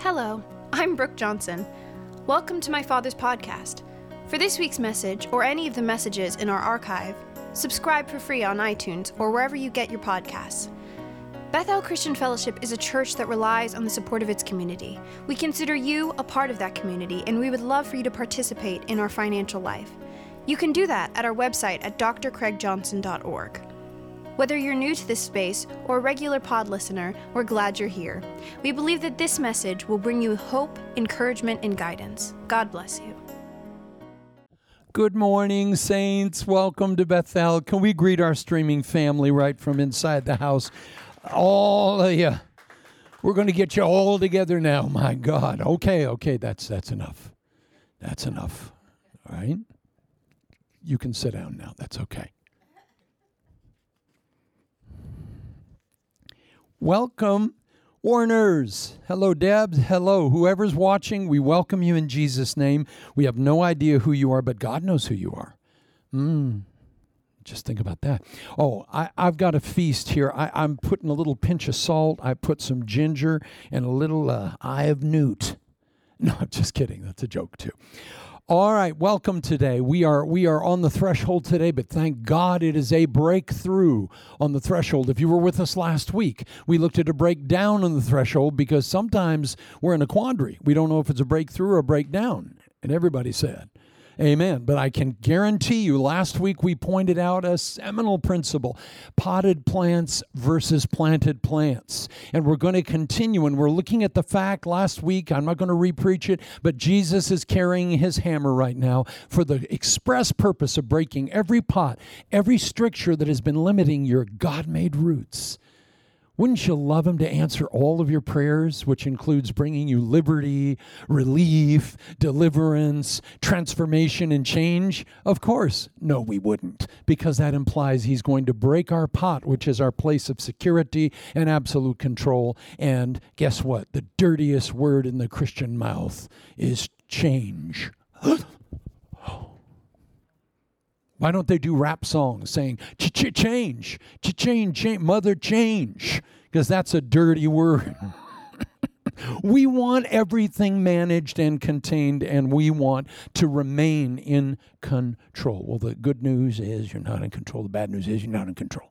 Hello, I'm Brooke Johnson. Welcome to my father's podcast. For this week's message, or any of the messages in our archive, subscribe for free on iTunes or wherever you get your podcasts. Bethel Christian Fellowship is a church that relies on the support of its community. We consider you a part of that community, and we would love for you to participate in our financial life. You can do that at our website at drcraigjohnson.org. Whether you're new to this space or a regular pod listener, we're glad you're here. We believe that this message will bring you hope, encouragement, and guidance. God bless you. Good morning, saints. Welcome to Bethel. Can we greet our streaming family right from inside the house? All of you. We're going to get you all together now. My God. Okay, okay, that's that's enough. That's enough. All right? You can sit down now. That's okay. Welcome, Warners. Hello, Debs. Hello, whoever's watching. We welcome you in Jesus' name. We have no idea who you are, but God knows who you are. Mm. Just think about that. Oh, I, have got a feast here. I, am putting a little pinch of salt. I put some ginger and a little uh, eye of newt. No, I'm just kidding. That's a joke too. All right, welcome today. We are we are on the threshold today, but thank God it is a breakthrough on the threshold. If you were with us last week, we looked at a breakdown on the threshold because sometimes we're in a quandary. We don't know if it's a breakthrough or a breakdown. And everybody said, Amen. But I can guarantee you, last week we pointed out a seminal principle potted plants versus planted plants. And we're going to continue, and we're looking at the fact last week, I'm not going to repreach it, but Jesus is carrying his hammer right now for the express purpose of breaking every pot, every stricture that has been limiting your God made roots. Wouldn't you love Him to answer all of your prayers, which includes bringing you liberty, relief, deliverance, transformation, and change? Of course. No, we wouldn't, because that implies He's going to break our pot, which is our place of security and absolute control. And guess what? The dirtiest word in the Christian mouth is change. Why don't they do rap songs saying change, change, change, mother change? Because that's a dirty word. we want everything managed and contained, and we want to remain in control. Well, the good news is you're not in control. The bad news is you're not in control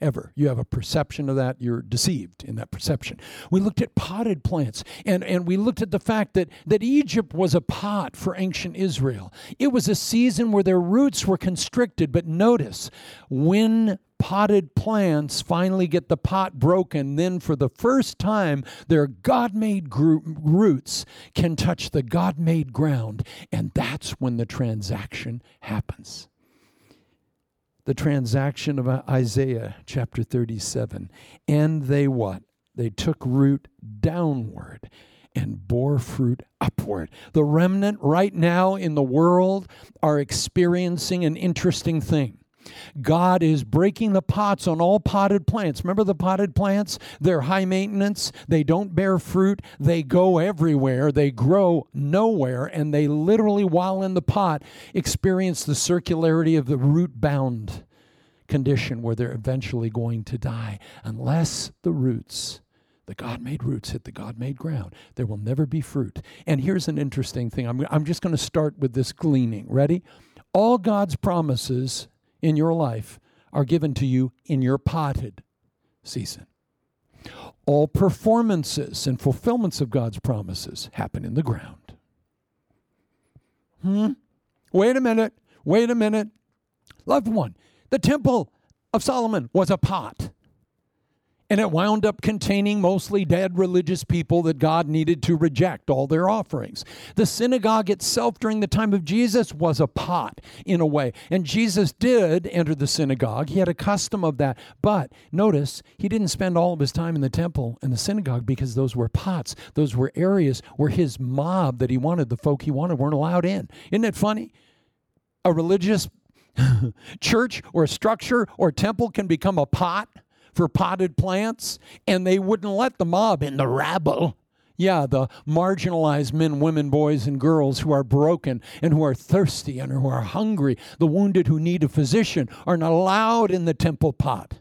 ever. You have a perception of that, you're deceived in that perception. We looked at potted plants, and, and we looked at the fact that, that Egypt was a pot for ancient Israel. It was a season where their roots were constricted, but notice, when potted plants finally get the pot broken, then for the first time, their God made gro- roots can touch the God made ground, and that's when the transaction happens the transaction of Isaiah chapter 37. And they what? They took root downward and bore fruit upward. The remnant right now in the world are experiencing an interesting thing. God is breaking the pots on all potted plants. Remember the potted plants? They're high maintenance, they don't bear fruit, they go everywhere, they grow nowhere, and they literally, while in the pot, experience the circularity of the root bound condition where they're eventually going to die unless the roots the God made roots hit the God made ground. There will never be fruit. And here's an interesting thing. I'm, I'm just going to start with this gleaning. Ready? All God's promises in your life are given to you in your potted season. All performances and fulfillments of God's promises happen in the ground. Hmm? Wait a minute. Wait a minute. Loved one, the temple of Solomon was a pot. And it wound up containing mostly dead religious people that God needed to reject all their offerings. The synagogue itself during the time of Jesus was a pot in a way. And Jesus did enter the synagogue. He had a custom of that. But notice, he didn't spend all of his time in the temple and the synagogue because those were pots. Those were areas where his mob that he wanted, the folk he wanted, weren't allowed in. Isn't it funny? A religious church or structure or temple can become a pot for potted plants, and they wouldn't let the mob in, the rabble. Yeah, the marginalized men, women, boys, and girls who are broken and who are thirsty and who are hungry, the wounded who need a physician, are not allowed in the temple pot.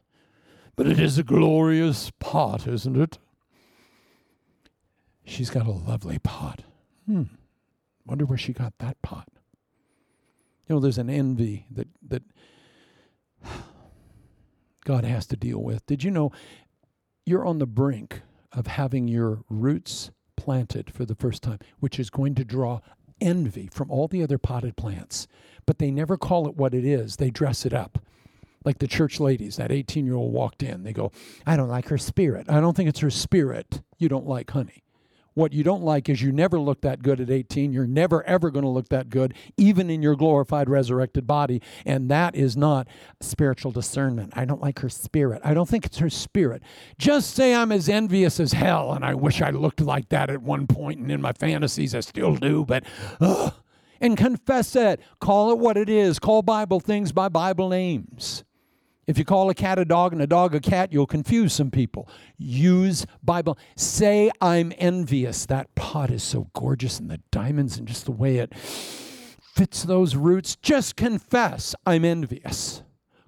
But it is a glorious pot, isn't it? She's got a lovely pot. Hmm. Wonder where she got that pot. You know, there's an envy that that God has to deal with. Did you know you're on the brink of having your roots planted for the first time, which is going to draw envy from all the other potted plants. But they never call it what it is, they dress it up. Like the church ladies, that 18 year old walked in. They go, I don't like her spirit. I don't think it's her spirit you don't like, honey. What you don't like is you never look that good at 18. You're never, ever going to look that good, even in your glorified, resurrected body. And that is not spiritual discernment. I don't like her spirit. I don't think it's her spirit. Just say I'm as envious as hell, and I wish I looked like that at one point, and in my fantasies I still do, but ugh. And confess it. Call it what it is. Call Bible things by Bible names. If you call a cat a dog and a dog a cat, you'll confuse some people. Use Bible. Say, I'm envious. That pot is so gorgeous and the diamonds and just the way it fits those roots. Just confess, I'm envious.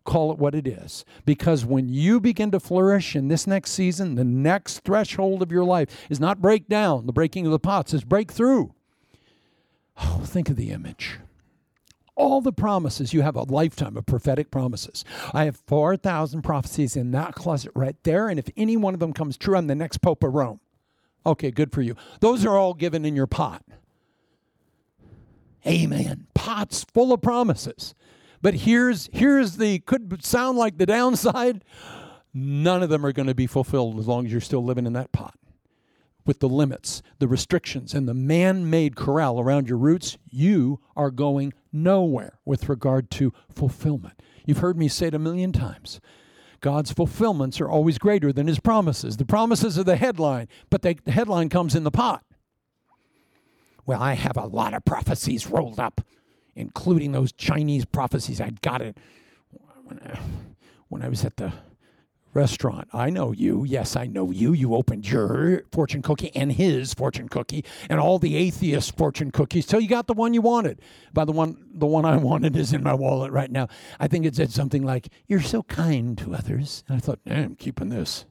Call it what it is. Because when you begin to flourish in this next season, the next threshold of your life is not break down, the breaking of the pots is breakthrough. Oh, think of the image all the promises. You have a lifetime of prophetic promises. I have 4,000 prophecies in that closet right there. And if any one of them comes true, I'm the next Pope of Rome. Okay, good for you. Those are all given in your pot. Amen. Pots full of promises. But here's here's the could sound like the downside. None of them are going to be fulfilled as long as you're still living in that pot with the limits, the restrictions, and the man made corral around your roots, you are going nowhere with regard to fulfillment. You've heard me say it a million times. God's fulfillments are always greater than his promises. The promises are the headline, but they, the headline comes in the pot. Well, I have a lot of prophecies rolled up, including those Chinese prophecies. I got it when I, when I was at the restaurant. I know you. Yes, I know you. You opened your fortune cookie and his fortune cookie and all the atheist fortune cookies till you got the one you wanted. By the one, the one I wanted is in my wallet right now. I think it said something like, "You're so kind to others." And I thought, "I'm keeping this."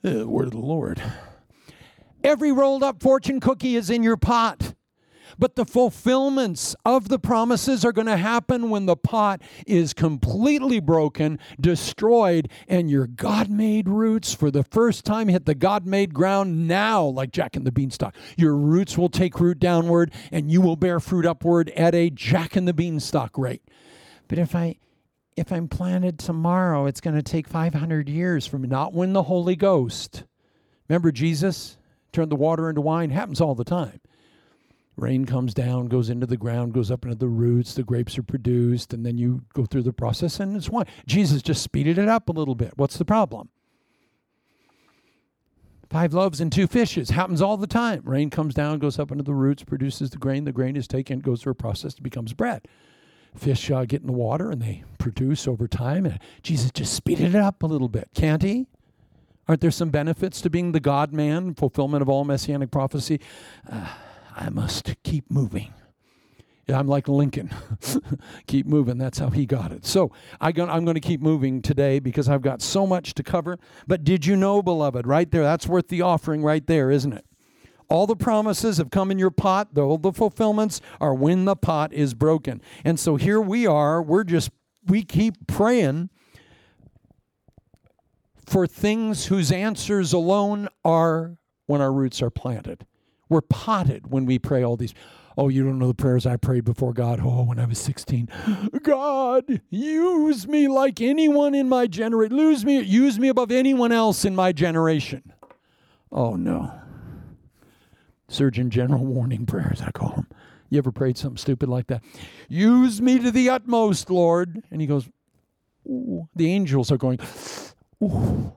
The word of the Lord. Every rolled up fortune cookie is in your pot. But the fulfillments of the promises are going to happen when the pot is completely broken, destroyed, and your God made roots for the first time hit the God made ground now, like Jack and the Beanstalk. Your roots will take root downward and you will bear fruit upward at a Jack and the Beanstalk rate. But if I if I'm planted tomorrow, it's going to take 500 years from not when the Holy Ghost. Remember Jesus turned the water into wine? Happens all the time. Rain comes down, goes into the ground, goes up into the roots, the grapes are produced, and then you go through the process and it's wine. Jesus just speeded it up a little bit. What's the problem? Five loaves and two fishes happens all the time. Rain comes down, goes up into the roots, produces the grain. The grain is taken, goes through a process, becomes bread. Fish uh, get in the water and they produce over time. And Jesus just speeded it up a little bit, can't he? Aren't there some benefits to being the God man, fulfillment of all messianic prophecy? Uh, I must keep moving. I'm like Lincoln. keep moving. That's how he got it. So I am going to keep moving today because I've got so much to cover. But did you know, beloved, right there, that's worth the offering right there, isn't it? All the promises have come in your pot. All the fulfillments are when the pot is broken. And so here we are. We're just, we keep praying for things whose answers alone are when our roots are planted. We're potted when we pray all these. Oh, you don't know the prayers I prayed before God. Oh, when I was 16. God, use me like anyone in my generation. Lose me, use me above anyone else in my generation. Oh no. Surgeon General warning prayers, I call them. You ever prayed something stupid like that? Use me to the utmost, Lord. And he goes, Ooh. The angels are going, Ooh.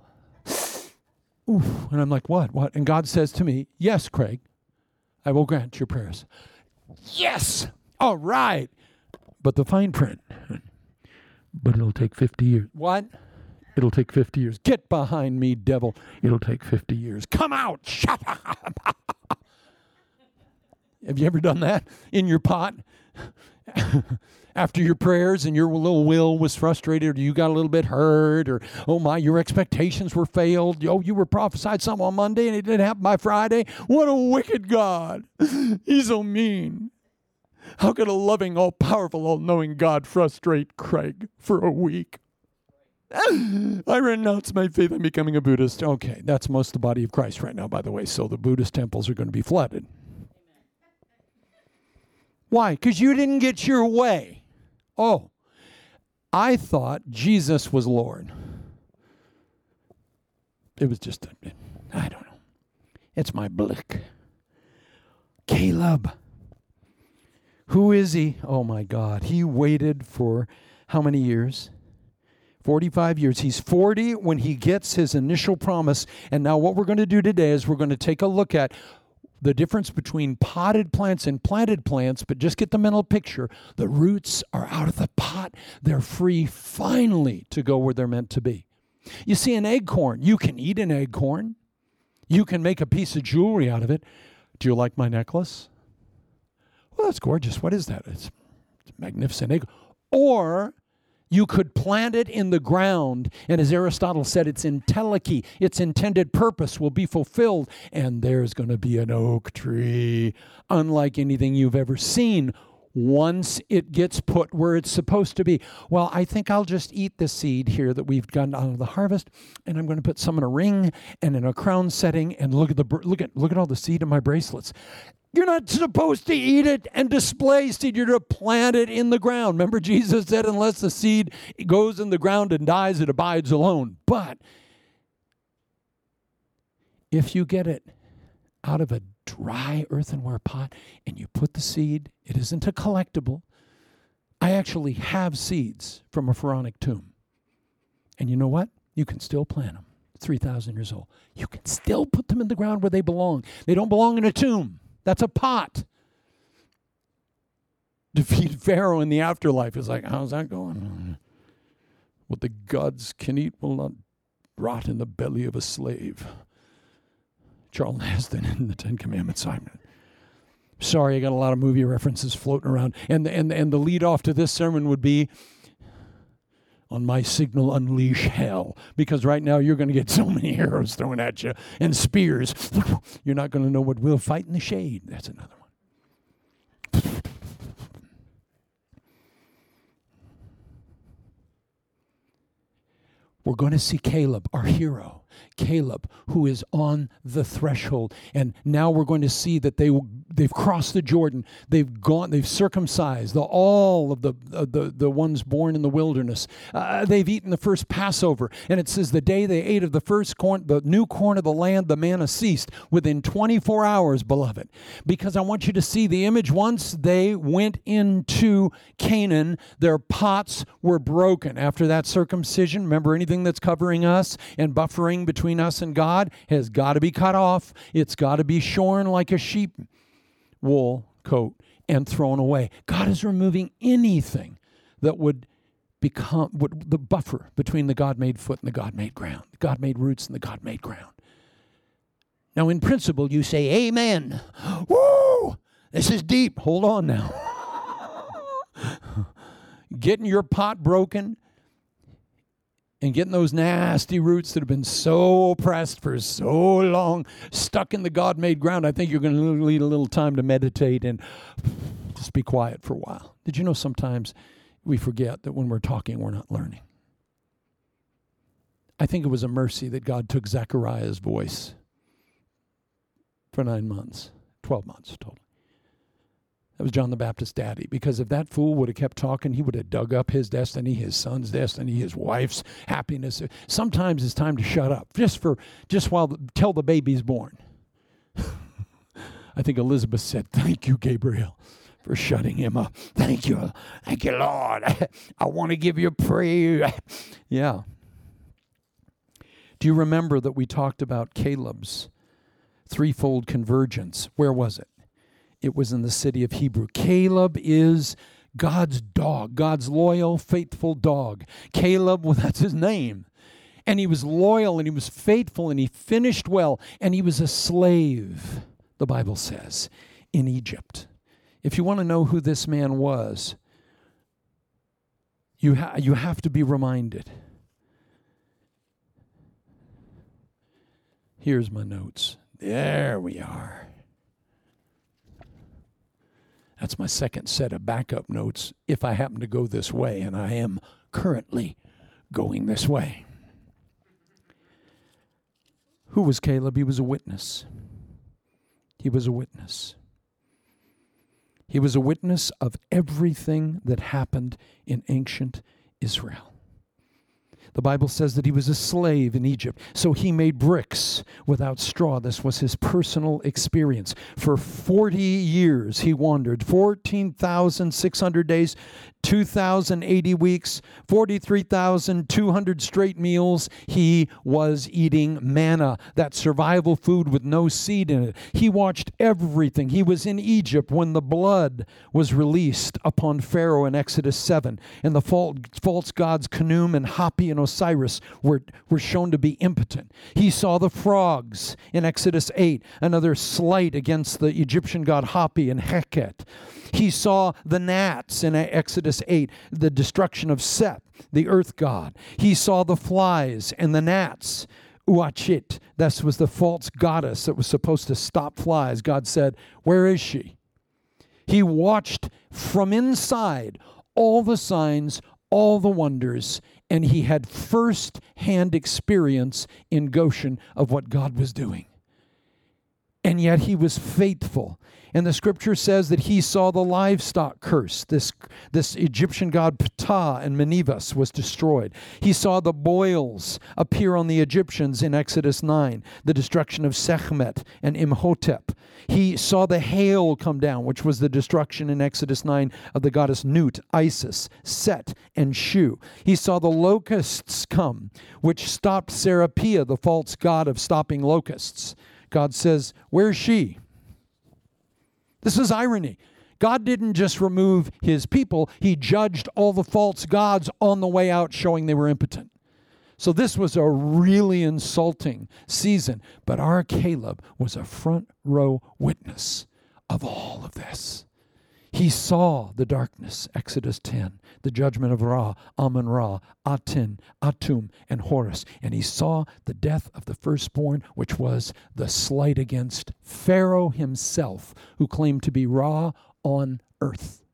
Ooh. And I'm like, what? What? And God says to me, Yes, Craig. I will grant your prayers. Yes! All right. But the fine print. But it'll take 50 years. What? It'll take 50 years. Get behind me, devil. It'll take 50 years. Come out. Shut up. Have you ever done that in your pot? after your prayers and your little will was frustrated or you got a little bit hurt or oh my your expectations were failed oh you were prophesied something on monday and it didn't happen by friday what a wicked god he's so mean how could a loving all powerful all knowing god frustrate craig for a week I renounce my faith. I'm becoming a Buddhist. Okay, that's most the body of Christ right now, by the way. So the Buddhist temples are going to be flooded. Why? Because you didn't get your way. Oh, I thought Jesus was Lord. It was just, I don't know. It's my blick. Caleb. Who is he? Oh my God. He waited for how many years? 45 years. He's 40 when he gets his initial promise. And now, what we're going to do today is we're going to take a look at the difference between potted plants and planted plants, but just get the mental picture. The roots are out of the pot, they're free finally to go where they're meant to be. You see, an acorn, you can eat an acorn, you can make a piece of jewelry out of it. Do you like my necklace? Well, that's gorgeous. What is that? It's, it's magnificent acorn. Or you could plant it in the ground, and as Aristotle said, its entelechy, its intended purpose will be fulfilled, and there's going to be an oak tree, unlike anything you've ever seen once it gets put where it's supposed to be. Well, I think I'll just eat the seed here that we've gotten out of the harvest, and I'm going to put some in a ring and in a crown setting. And look at the look at look at all the seed in my bracelets. You're not supposed to eat it and display seed. You're to plant it in the ground. Remember, Jesus said, unless the seed goes in the ground and dies, it abides alone. But if you get it out of a dry earthenware pot and you put the seed, it isn't a collectible. I actually have seeds from a pharaonic tomb. And you know what? You can still plant them. 3,000 years old. You can still put them in the ground where they belong. They don't belong in a tomb. That's a pot. Defeat Pharaoh in the afterlife is like, how's that going? What the gods can eat will not rot in the belly of a slave. Charlton Heston in the Ten Commandments. I'm sorry, I got a lot of movie references floating around. And the, and, and the lead off to this sermon would be on my signal unleash hell. Because right now you're going to get so many arrows thrown at you and spears. You're not going to know what we'll fight in the shade. That's another one. We're going to see caleb our hero Caleb, who is on the threshold. And now we're going to see that they, they've crossed the Jordan. They've gone, they've circumcised the, all of the, uh, the, the ones born in the wilderness. Uh, they've eaten the first Passover. And it says, the day they ate of the first corn, the new corn of the land, the manna ceased within 24 hours, beloved. Because I want you to see the image once they went into Canaan, their pots were broken. After that circumcision, remember anything that's covering us and buffering between us and God has got to be cut off. It's got to be shorn like a sheep wool coat and thrown away. God is removing anything that would become would, the buffer between the God made foot and the God made ground, God made roots and the God made ground. Now, in principle, you say, Amen. Woo! This is deep. Hold on now. Getting your pot broken and getting those nasty roots that have been so oppressed for so long stuck in the God made ground, I think you're going to need a little time to meditate and just be quiet for a while. Did you know sometimes we forget that when we're talking, we're not learning? I think it was a mercy that God took Zechariah's voice for nine months, 12 months total. That was John the Baptist's daddy. Because if that fool would have kept talking, he would have dug up his destiny, his son's destiny, his wife's happiness. Sometimes it's time to shut up, just for just while till the baby's born. I think Elizabeth said, "Thank you, Gabriel." For shutting him up. Thank you. Thank you, Lord. I want to give you praise. yeah. Do you remember that we talked about Caleb's threefold convergence? Where was it? It was in the city of Hebron. Caleb is God's dog, God's loyal, faithful dog. Caleb, well, that's his name. And he was loyal and he was faithful and he finished well. And he was a slave, the Bible says, in Egypt. If you want to know who this man was, You, ha- you have to be reminded. Here's my notes. There we are. That's my second set of backup notes if I happen to go this way, and I am currently going this way. Who was Caleb? He was a witness. He was a witness. He was a witness of everything that happened in ancient Israel. The Bible says that he was a slave in Egypt, so he made bricks without straw. This was his personal experience. For 40 years he wandered, 14,600 days, 2,080 weeks, 43,200 straight meals. He was eating manna, that survival food with no seed in it. He watched everything. He was in Egypt when the blood was released upon Pharaoh in Exodus 7, and the false gods Khnum and Hapi and Osiris were, were shown to be impotent. He saw the frogs in Exodus 8, another slight against the Egyptian god Hapi and Heket. He saw the gnats in Exodus 8, the destruction of Set, the earth god. He saw the flies and the gnats. Uachit, this was the false goddess that was supposed to stop flies. God said, Where is she? He watched from inside all the signs, all the wonders, and he had first hand experience in Goshen of what God was doing. And yet he was faithful and the scripture says that he saw the livestock curse. This, this Egyptian god Ptah and Mnevis was destroyed. He saw the boils appear on the Egyptians in Exodus 9, the destruction of Sekhmet and Imhotep. He saw the hail come down, which was the destruction in Exodus 9 of the goddess Nut, Isis, Set, and Shu. He saw the locusts come, which stopped Serapia, the false god of stopping locusts. God says, Where's she? This is irony. God didn't just remove his people, he judged all the false gods on the way out, showing they were impotent. So this was a really insulting season. But our Caleb was a front row witness of all of this. He saw the darkness, Exodus 10, the judgment of Ra, Amun Ra, Aten, Atum, and Horus. And he saw the death of the firstborn, which was the slight against Pharaoh himself, who claimed to be Ra on earth.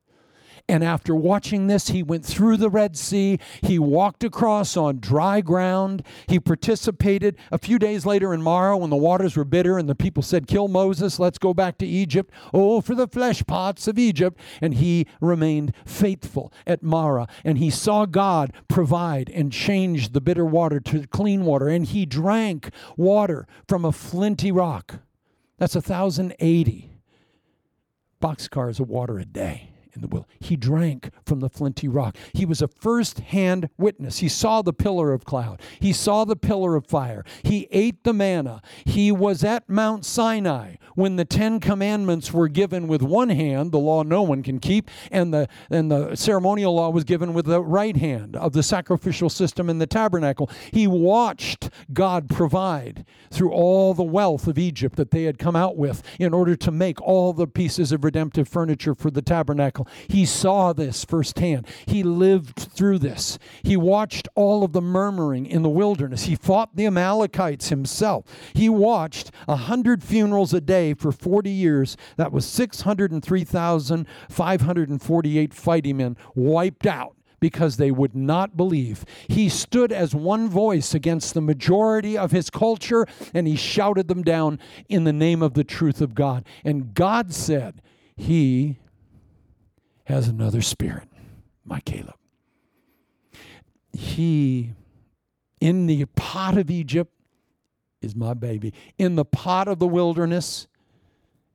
And after watching this, he went through the Red Sea. He walked across on dry ground. He participated a few days later in Marah when the waters were bitter and the people said, Kill Moses, let's go back to Egypt. Oh, for the flesh pots of Egypt. And he remained faithful at Marah. And he saw God provide and change the bitter water to clean water. And he drank water from a flinty rock. That's 1,080 boxcars of water a day in the will. He drank from the flinty rock. He was a first hand witness. He saw the pillar of cloud, he saw the pillar of fire. He ate the manna. He was at Mount Sinai when the Ten Commandments were given with one hand, the law no one can keep, and the, and the ceremonial law was given with the right hand of the sacrificial system in the tabernacle. He watched God provide through all the wealth of Egypt that they had come out with in order to make all the pieces of redemptive furniture for the tabernacle he saw this firsthand. He lived through this. He watched all of the murmuring in the wilderness. He fought the Amalekites himself. He watched a hundred funerals a day for 40 years. That was 603,548 fighting men wiped out because they would not believe. He stood as one voice against the majority of his culture and he shouted them down in the name of the truth of God. And God said, He has another spirit, my Caleb. He, in the pot of Egypt, is my baby. In the pot of the wilderness,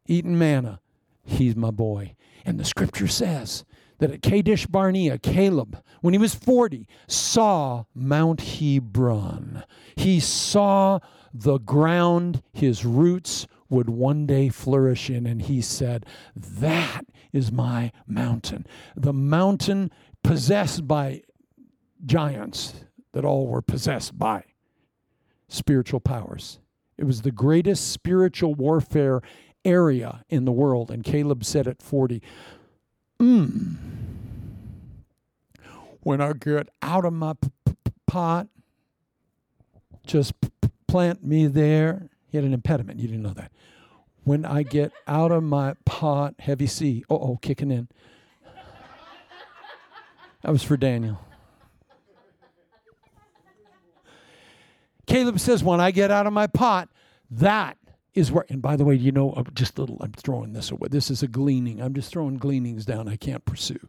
eating manna, he's my boy. And the scripture says that at Kadesh Barnea, Caleb, when he was 40, saw Mount Hebron. He saw the ground his roots would one day flourish in. And he said, That is my mountain. The mountain possessed by giants that all were possessed by spiritual powers. It was the greatest spiritual warfare area in the world. And Caleb said at 40, mm, when I get out of my p- p- pot, just p- plant me there. He had an impediment. You didn't know that. When I get out of my pot, heavy C. Oh, oh, kicking in. That was for Daniel. Caleb says, when I get out of my pot, that is where, and by the way, you know, I'm just little, I'm throwing this away. This is a gleaning. I'm just throwing gleanings down I can't pursue.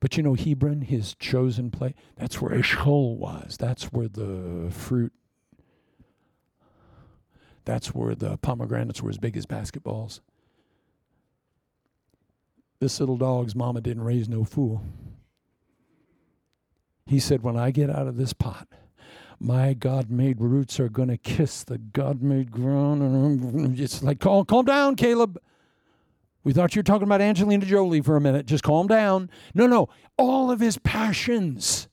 But you know, Hebron, his chosen place, that's where Eshcol was. That's where the fruit, that's where the pomegranates were as big as basketballs. This little dog's mama didn't raise no fool. He said, When I get out of this pot, my God made roots are going to kiss the God made ground. And it's like, calm, calm down, Caleb. We thought you were talking about Angelina Jolie for a minute. Just calm down. No, no. All of his passions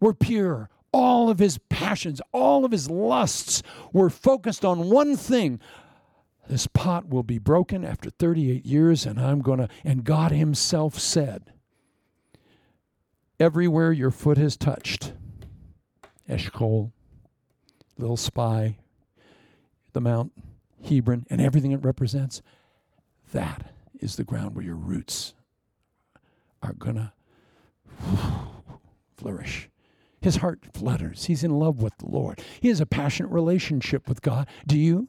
were pure. All of his passions, all of his lusts were focused on one thing. This pot will be broken after 38 years, and I'm going to. And God Himself said, Everywhere your foot has touched, Eshcol, little spy, the Mount Hebron, and everything it represents, that is the ground where your roots are going to flourish. His heart flutters. He's in love with the Lord. He has a passionate relationship with God. Do you?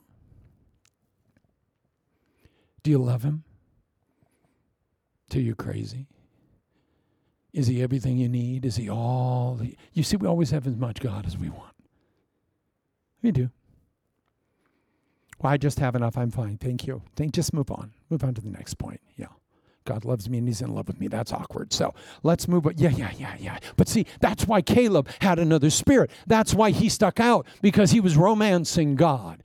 Do you love him? Till you're crazy? Is he everything you need? Is he all? You see, we always have as much God as we want. We do. Well, I just have enough. I'm fine. Thank you. Thank. Just move on. Move on to the next point. Yeah. God loves me and he's in love with me. That's awkward. So let's move on. Yeah, yeah, yeah, yeah. But see, that's why Caleb had another spirit. That's why he stuck out because he was romancing God.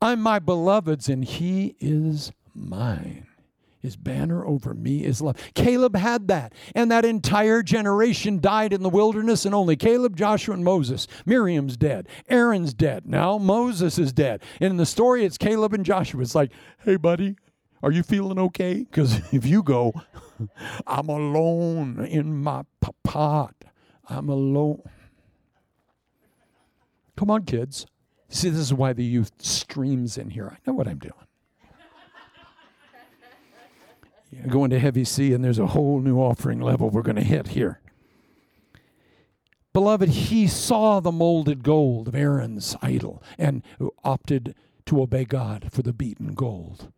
I'm my beloved's and he is mine. His banner over me is love. Caleb had that. And that entire generation died in the wilderness, and only Caleb, Joshua, and Moses. Miriam's dead. Aaron's dead. Now Moses is dead. And in the story, it's Caleb and Joshua. It's like, hey, buddy, are you feeling okay? Because if you go, I'm alone in my pot. I'm alone. Come on, kids. See, this is why the youth streams in here. I know what I'm doing. Yeah, going to heavy sea, and there's a whole new offering level we're going to hit here. Beloved, he saw the molded gold of Aaron's idol and opted to obey God for the beaten gold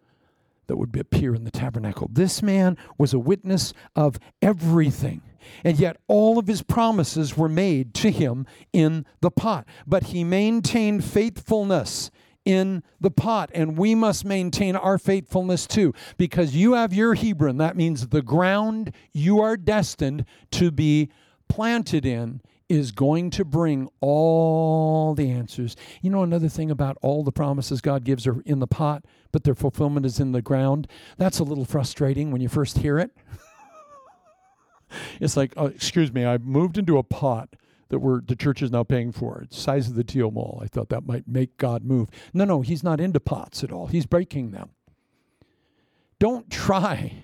that would appear in the tabernacle. This man was a witness of everything, and yet all of his promises were made to him in the pot. But he maintained faithfulness in the pot, and we must maintain our faithfulness too, because you have your Hebron. That means the ground you are destined to be planted in is going to bring all the answers. You know, another thing about all the promises God gives are in the pot, but their fulfillment is in the ground. That's a little frustrating when you first hear it. it's like, oh, excuse me, I moved into a pot that we're, the church is now paying for. It's size of the Teal Mall. I thought that might make God move. No, no, he's not into pots at all. He's breaking them. Don't try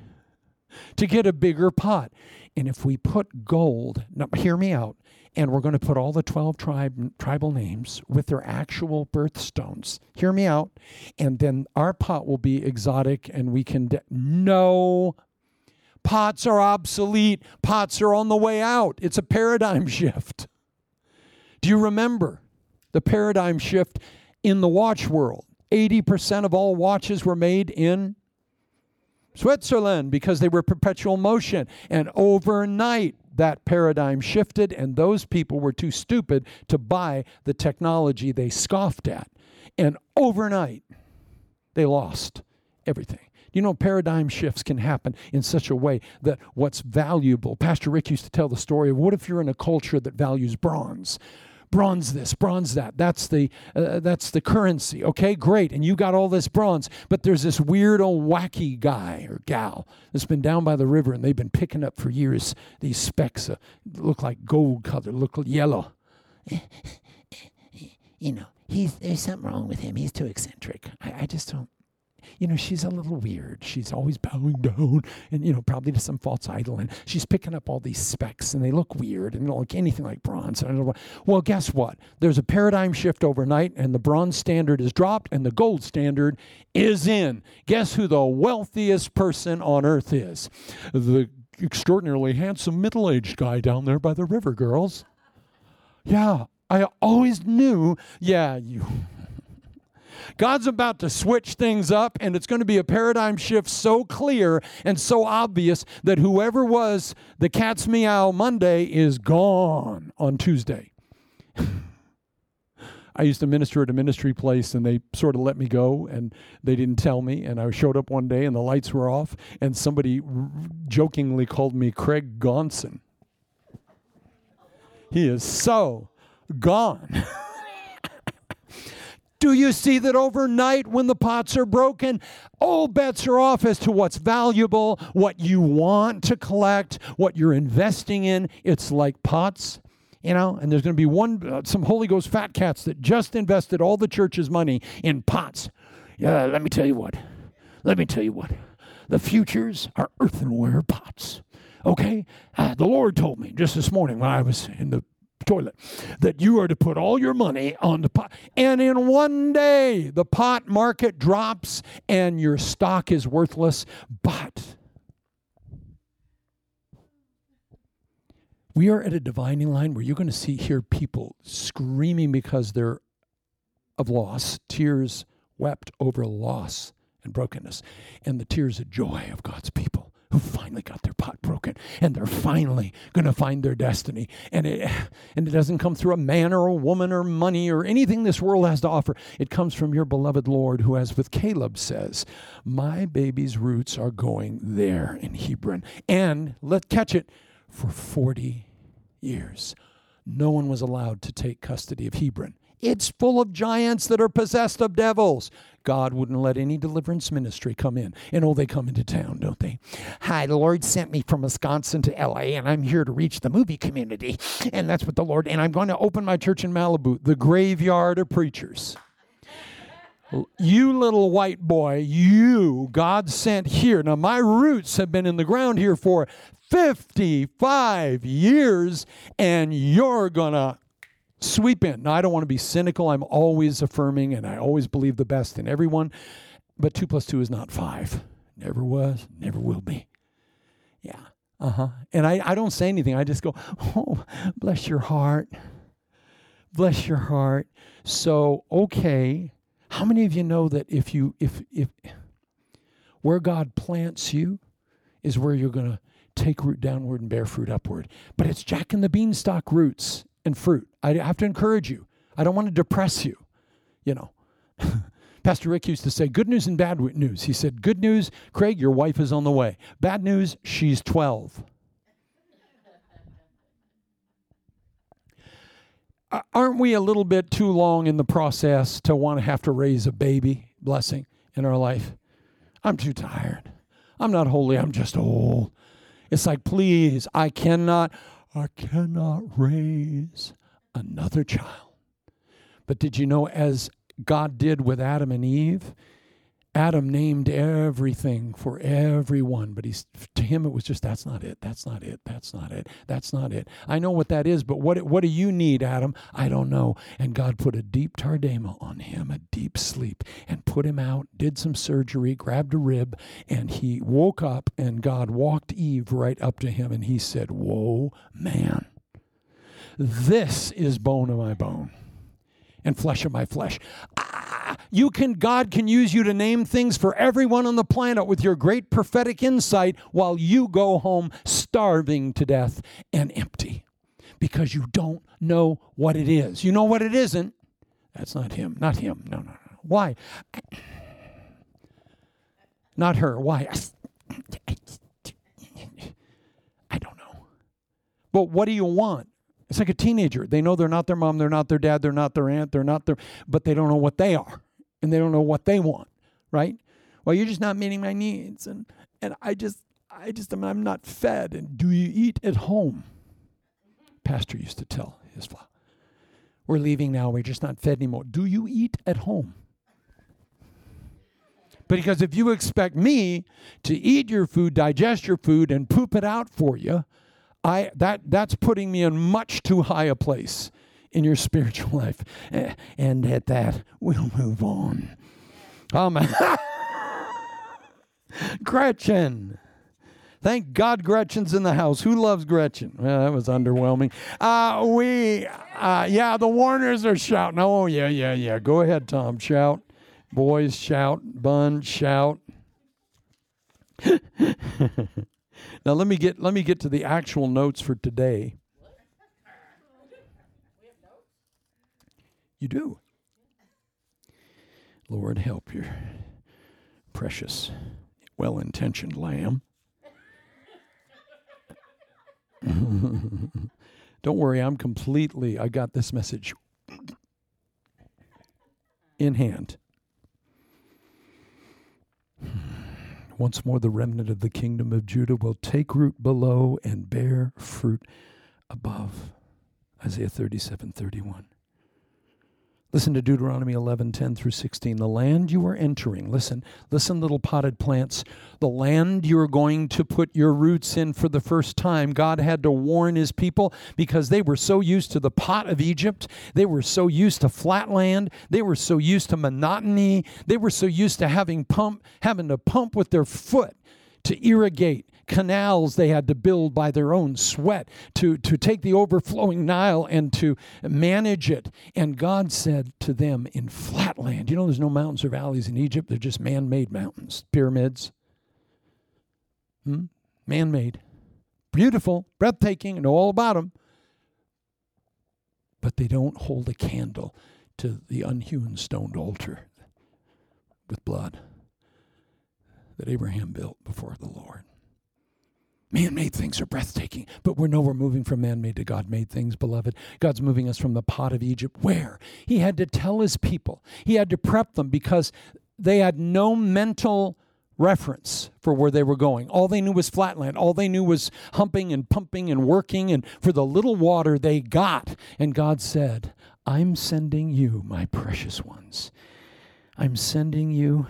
to get a bigger pot. And if we put gold, now hear me out, and we're going to put all the 12 tribe, tribal names with their actual birthstones. Hear me out. And then our pot will be exotic and we can. De- no. Pots are obsolete. Pots are on the way out. It's a paradigm shift. Do you remember the paradigm shift in the watch world? 80% of all watches were made in Switzerland because they were perpetual motion. And overnight, that paradigm shifted, and those people were too stupid to buy the technology they scoffed at. And overnight, they lost everything. You know, paradigm shifts can happen in such a way that what's valuable, Pastor Rick used to tell the story of what if you're in a culture that values bronze? Bronze this, bronze that. That's the uh, that's the currency. Okay, great. And you got all this bronze, but there's this weird old wacky guy or gal that's been down by the river and they've been picking up for years these specks uh, look like gold color, look yellow. you know, he's there's something wrong with him. He's too eccentric. I, I just don't. You know, she's a little weird. She's always bowing down and, you know, probably to some false idol. And she's picking up all these specs and they look weird and look anything like bronze. Well, guess what? There's a paradigm shift overnight and the bronze standard is dropped and the gold standard is in. Guess who the wealthiest person on earth is? The extraordinarily handsome middle aged guy down there by the river, girls. Yeah, I always knew, yeah, you. God's about to switch things up, and it's going to be a paradigm shift so clear and so obvious that whoever was the cat's meow Monday is gone on Tuesday. I used to minister at a ministry place and they sort of let me go and they didn't tell me. And I showed up one day and the lights were off and somebody r- jokingly called me Craig Gonson. He is so gone. Do you see that overnight when the pots are broken, all bets are off as to what's valuable, what you want to collect, what you're investing in? It's like pots, you know, and there's going to be one, uh, some Holy Ghost fat cats that just invested all the church's money in pots. Yeah, let me tell you what. Let me tell you what. The futures are earthenware pots. Okay? Uh, the Lord told me just this morning when I was in the toilet that you are to put all your money on the pot. And in one day, the pot market drops and your stock is worthless. But we are at a divining line where you're going to see hear people screaming because they're of loss, tears wept over loss and brokenness, and the tears of joy of God's people who finally got their pot broken and they're finally going to find their destiny. And it and it doesn't come through a man or a woman or money or anything this world has to offer. It comes from your beloved lord who as with caleb says my baby's roots are going there in hebron. And let catch it for 40 years no one was allowed to take custody of hebron it's full of giants that are possessed of devils. God wouldn't let any deliverance ministry come in. And oh, they come into town, don't they? Hi, the Lord sent me from Wisconsin to LA, and I'm here to reach the movie community. And that's what the Lord, and I'm going to open my church in Malibu, the graveyard of preachers. You little white boy, you, God sent here. Now, my roots have been in the ground here for 55 years, and you're going to sweep in. Now, I don't want to be cynical. I'm always affirming and I always believe the best in everyone. But two plus two is not five. Never was, never will be. Yeah. Uh huh. And I, I don't say anything. I just go, oh, bless your heart. Bless your heart. So, okay. How many of you know that if you, if, if, where God plants you is where you're going to take root downward and bear fruit upward. But it's Jack and the Beanstalk roots and fruit. I have to encourage you. I don't want to depress you. You know, Pastor Rick used to say good news and bad news. He said, Good news, Craig, your wife is on the way. Bad news, she's 12. Aren't we a little bit too long in the process to want to have to raise a baby blessing in our life? I'm too tired. I'm not holy, I'm just old. It's like, please, I cannot I cannot raise another child. But did you know, as God did with Adam and Eve, Adam named everything for everyone, but he's to him it was just that's not it. That's not it. That's not it. That's not it. I know what that is, but what what do you need, Adam? I don't know. And God put a deep tardemah on him, a deep sleep, and put him out, did some surgery, grabbed a rib, and he woke up and God walked Eve right up to him and he said, "Whoa, man. This is bone of my bone and flesh of my flesh. Ah, you can God can use you to name things for everyone on the planet with your great prophetic insight while you go home starving to death and empty because you don't know what it is. You know what it isn't? That's not him. Not him. No, no, no. Why? Not her. Why? I don't know. But what do you want? It's like a teenager. They know they're not their mom, they're not their dad, they're not their aunt, they're not their, but they don't know what they are, and they don't know what they want, right? Well, you're just not meeting my needs, and and I just, I just, I mean, I'm not fed. And do you eat at home? Pastor used to tell his flock, "We're leaving now. We're just not fed anymore. Do you eat at home?" Because if you expect me to eat your food, digest your food, and poop it out for you, I that that's putting me in much too high a place in your spiritual life. And at that, we'll move on. Um, Gretchen. Thank God Gretchen's in the house. Who loves Gretchen? Well, that was underwhelming. Uh, we, uh, yeah, the Warners are shouting. Oh, yeah, yeah, yeah. Go ahead, Tom. Shout. Boys, shout. Bun, shout. now let me get let me get to the actual notes for today. You do. Lord, help your precious, well intentioned lamb. Don't worry, I'm completely, I got this message in hand. Once more, the remnant of the kingdom of Judah will take root below and bear fruit above. Isaiah 37 31. Listen to Deuteronomy 11, 10 through 16. The land you are entering, listen, listen, little potted plants. The land you're going to put your roots in for the first time, God had to warn his people because they were so used to the pot of Egypt. They were so used to flat land. They were so used to monotony. They were so used to having pump, having to pump with their foot to irrigate canals they had to build by their own sweat to, to take the overflowing Nile and to manage it. And God said to them in flat land, you know, there's no mountains or valleys in Egypt, they're just man made mountains, pyramids. Hmm? Man made. Beautiful, breathtaking, and all about them. But they don't hold a candle to the unhewn stone altar with blood that Abraham built before the Lord. Man made things are breathtaking, but we know we're moving from man made to God made things, beloved. God's moving us from the pot of Egypt. Where? He had to tell his people, he had to prep them because they had no mental reference for where they were going. All they knew was flatland. All they knew was humping and pumping and working, and for the little water they got. And God said, I'm sending you, my precious ones. I'm sending you.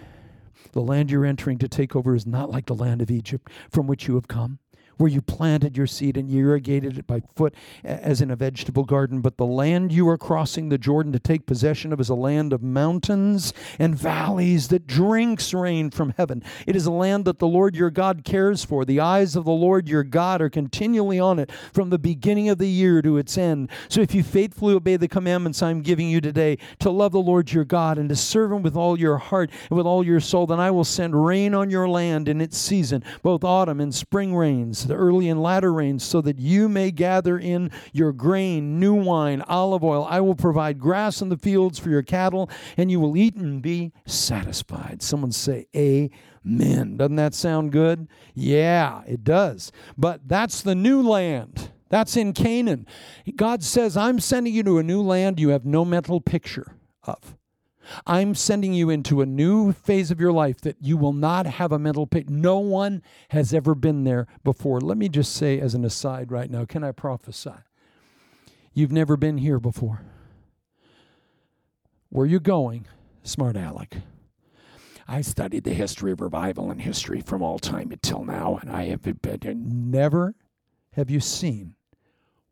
The land you're entering to take over is not like the land of Egypt from which you have come where you planted your seed and you irrigated it by foot as in a vegetable garden. But the land you are crossing the Jordan to take possession of is a land of mountains and valleys that drinks rain from heaven. It is a land that the Lord your God cares for. The eyes of the Lord your God are continually on it from the beginning of the year to its end. So if you faithfully obey the commandments I'm giving you today to love the Lord your God and to serve him with all your heart and with all your soul, then I will send rain on your land in its season, both autumn and spring rains the early and latter rains, so that you may gather in your grain, new wine, olive oil. I will provide grass in the fields for your cattle, and you will eat and be satisfied. Someone say, Amen. Doesn't that sound good? Yeah, it does. But that's the new land. That's in Canaan. God says, I'm sending you to a new land you have no mental picture of. I'm sending you into a new phase of your life that you will not have a mental picture. No one has ever been there before. Let me just say, as an aside right now, can I prophesy? You've never been here before. Where you going, smart aleck? I studied the history of revival and history from all time until now, and I have been, never have you seen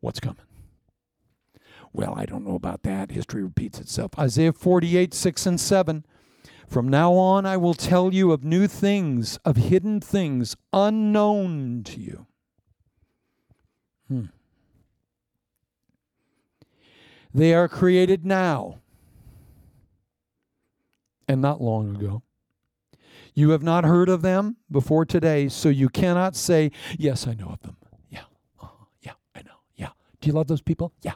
what's coming. Well, I don't know about that. History repeats itself. Isaiah 48, 6 and 7. From now on, I will tell you of new things, of hidden things unknown to you. Hmm. They are created now and not long ago. You have not heard of them before today, so you cannot say, Yes, I know of them. Yeah, uh, yeah, I know. Yeah. Do you love those people? Yeah,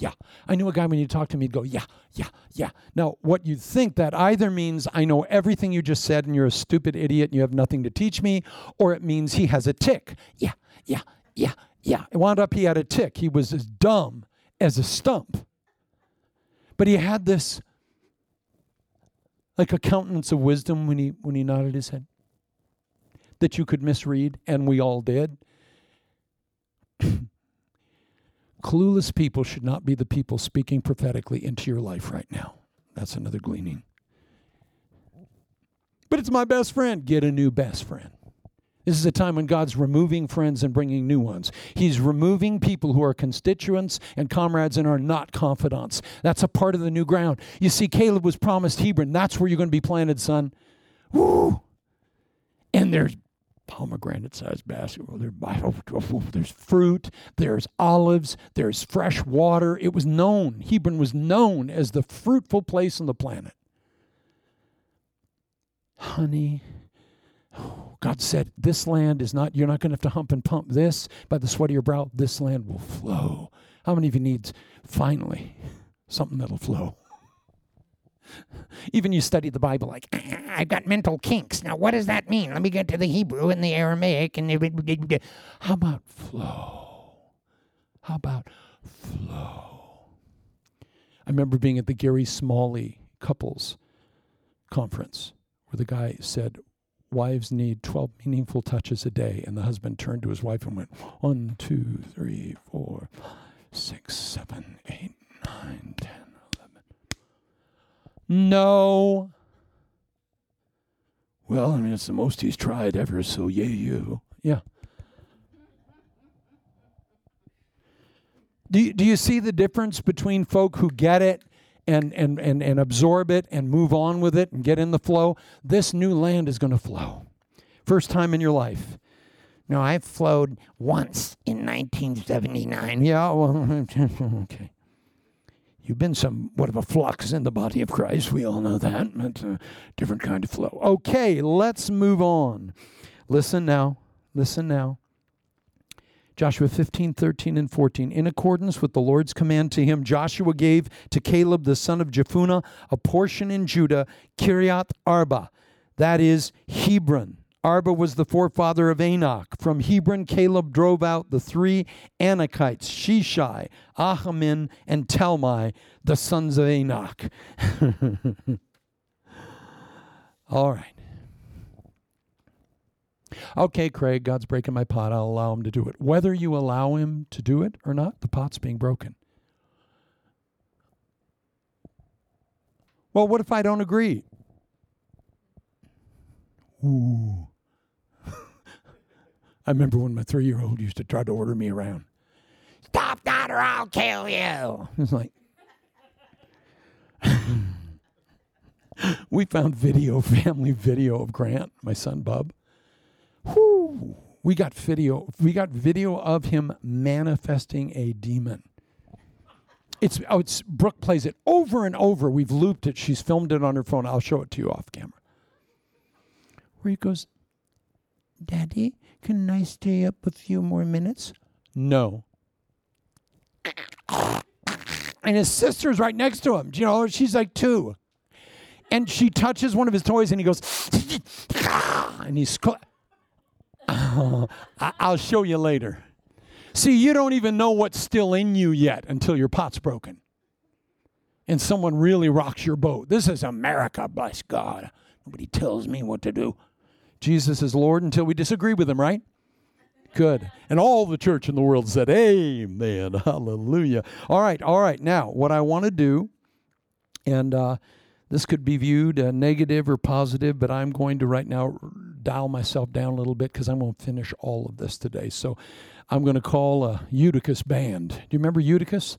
yeah. I knew a guy when you talk to him, he'd go, yeah, yeah, yeah. Now, what you think that either means I know everything you just said and you're a stupid idiot and you have nothing to teach me, or it means he has a tic. Yeah, yeah, yeah, yeah. It wound up he had a tic. He was as dumb as a stump. But he had this like a countenance of wisdom when he when he nodded his head that you could misread, and we all did. Clueless people should not be the people speaking prophetically into your life right now. That's another gleaning. But it's my best friend. Get a new best friend. This is a time when God's removing friends and bringing new ones. He's removing people who are constituents and comrades and are not confidants. That's a part of the new ground. You see, Caleb was promised Hebron. That's where you're going to be planted, son. Woo! And there's pomegranate sized basket. There's fruit, there's olives, there's fresh water. It was known. Hebron was known as the fruitful place on the planet. Honey. God said, This land is not, you're not going to have to hump and pump this by the sweat of your brow. This land will flow. How many of you need finally something that'll flow? Even you study the Bible like, I've got mental kinks. Now, what does that mean? Let me get to the Hebrew and the Aramaic. and How about flow? How about flow? I remember being at the Gary Smalley couples conference where the guy said, Wives need 12 meaningful touches a day. And the husband turned to his wife and went, One, two, three, four, six, seven, eight, nine, ten. No. Well, I mean, it's the most he's tried ever, so yay, you. Yeah. Do you, do you see the difference between folk who get it and, and, and, and absorb it and move on with it and get in the flow? This new land is going to flow. First time in your life. No, I flowed once in 1979. Yeah, well, okay. You've been somewhat of a flux in the body of Christ. We all know that. It's a uh, different kind of flow. Okay, let's move on. Listen now. Listen now. Joshua 15, 13, and 14. In accordance with the Lord's command to him, Joshua gave to Caleb the son of Jephunneh a portion in Judah, Kiriath Arba, that is Hebron Arba was the forefather of Anak. From Hebron, Caleb drove out the three Anakites, Sheshai, Ahiman, and Talmai, the sons of Anak. All right. Okay, Craig, God's breaking my pot. I'll allow him to do it. Whether you allow him to do it or not, the pot's being broken. Well, what if I don't agree? Ooh. I remember when my three year old used to try to order me around. Stop that or I'll kill you. It's like, we found video, family video of Grant, my son Bub. Whoo, we got video. We got video of him manifesting a demon. It's oh, it's Brooke plays it over and over. We've looped it. She's filmed it on her phone. I'll show it to you off camera where he goes, Daddy, can I stay up a few more minutes? No. And his sister's right next to him. Do You know, she's like two. And she touches one of his toys and he goes, and he's, I'll show you later. See, you don't even know what's still in you yet until your pot's broken. And someone really rocks your boat. This is America, bless God. Nobody tells me what to do. Jesus is Lord until we disagree with him, right? Good. And all the church in the world said, Amen. Hallelujah. All right, all right. Now, what I want to do, and uh, this could be viewed uh, negative or positive, but I'm going to right now dial myself down a little bit because I'm going to finish all of this today. So I'm going to call a Eutychus band. Do you remember Eutychus?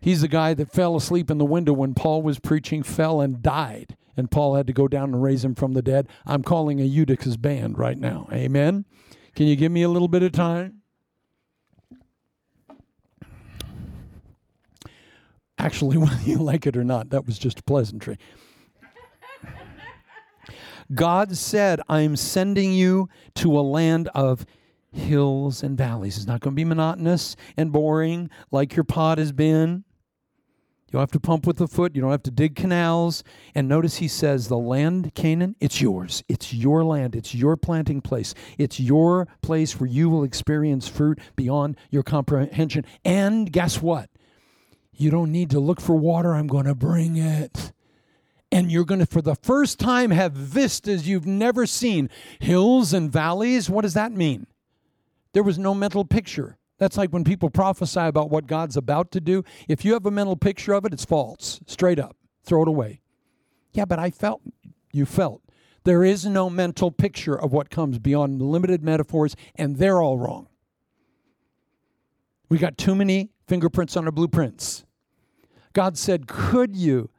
He's the guy that fell asleep in the window when Paul was preaching, fell and died and Paul had to go down and raise him from the dead. I'm calling a Eutychus band right now. Amen. Can you give me a little bit of time? Actually, whether you like it or not, that was just a pleasantry. God said, I'm sending you to a land of hills and valleys. It's not going to be monotonous and boring like your pot has been. You don't have to pump with the foot. You don't have to dig canals. And notice he says, the land, Canaan, it's yours. It's your land. It's your planting place. It's your place where you will experience fruit beyond your comprehension. And guess what? You don't need to look for water. I'm going to bring it. And you're going to, for the first time, have vistas you've never seen hills and valleys. What does that mean? There was no mental picture. That's like when people prophesy about what God's about to do. If you have a mental picture of it, it's false. Straight up. Throw it away. Yeah, but I felt. You felt. There is no mental picture of what comes beyond limited metaphors, and they're all wrong. We got too many fingerprints on our blueprints. God said, Could you,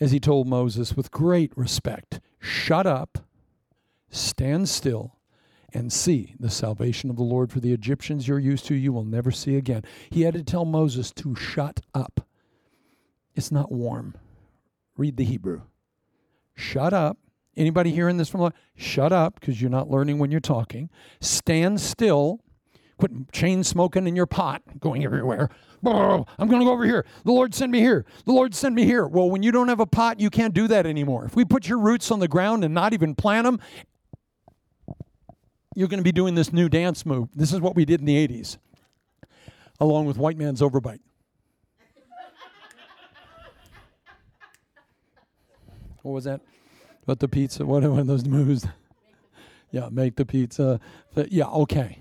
as he told Moses with great respect, shut up, stand still, and see the salvation of the Lord for the Egyptians you're used to, you will never see again. He had to tell Moses to shut up. It's not warm. Read the Hebrew. Shut up. Anybody hearing this from? Lord? Shut up because you're not learning when you're talking. Stand still. Quit chain smoking in your pot, going everywhere. I'm going to go over here. The Lord send me here. The Lord send me here. Well, when you don't have a pot, you can't do that anymore. If we put your roots on the ground and not even plant them, you're going to be doing this new dance move. This is what we did in the 80s, along with White Man's Overbite. what was that? What the pizza? What are those moves? yeah, make the pizza. Yeah, okay.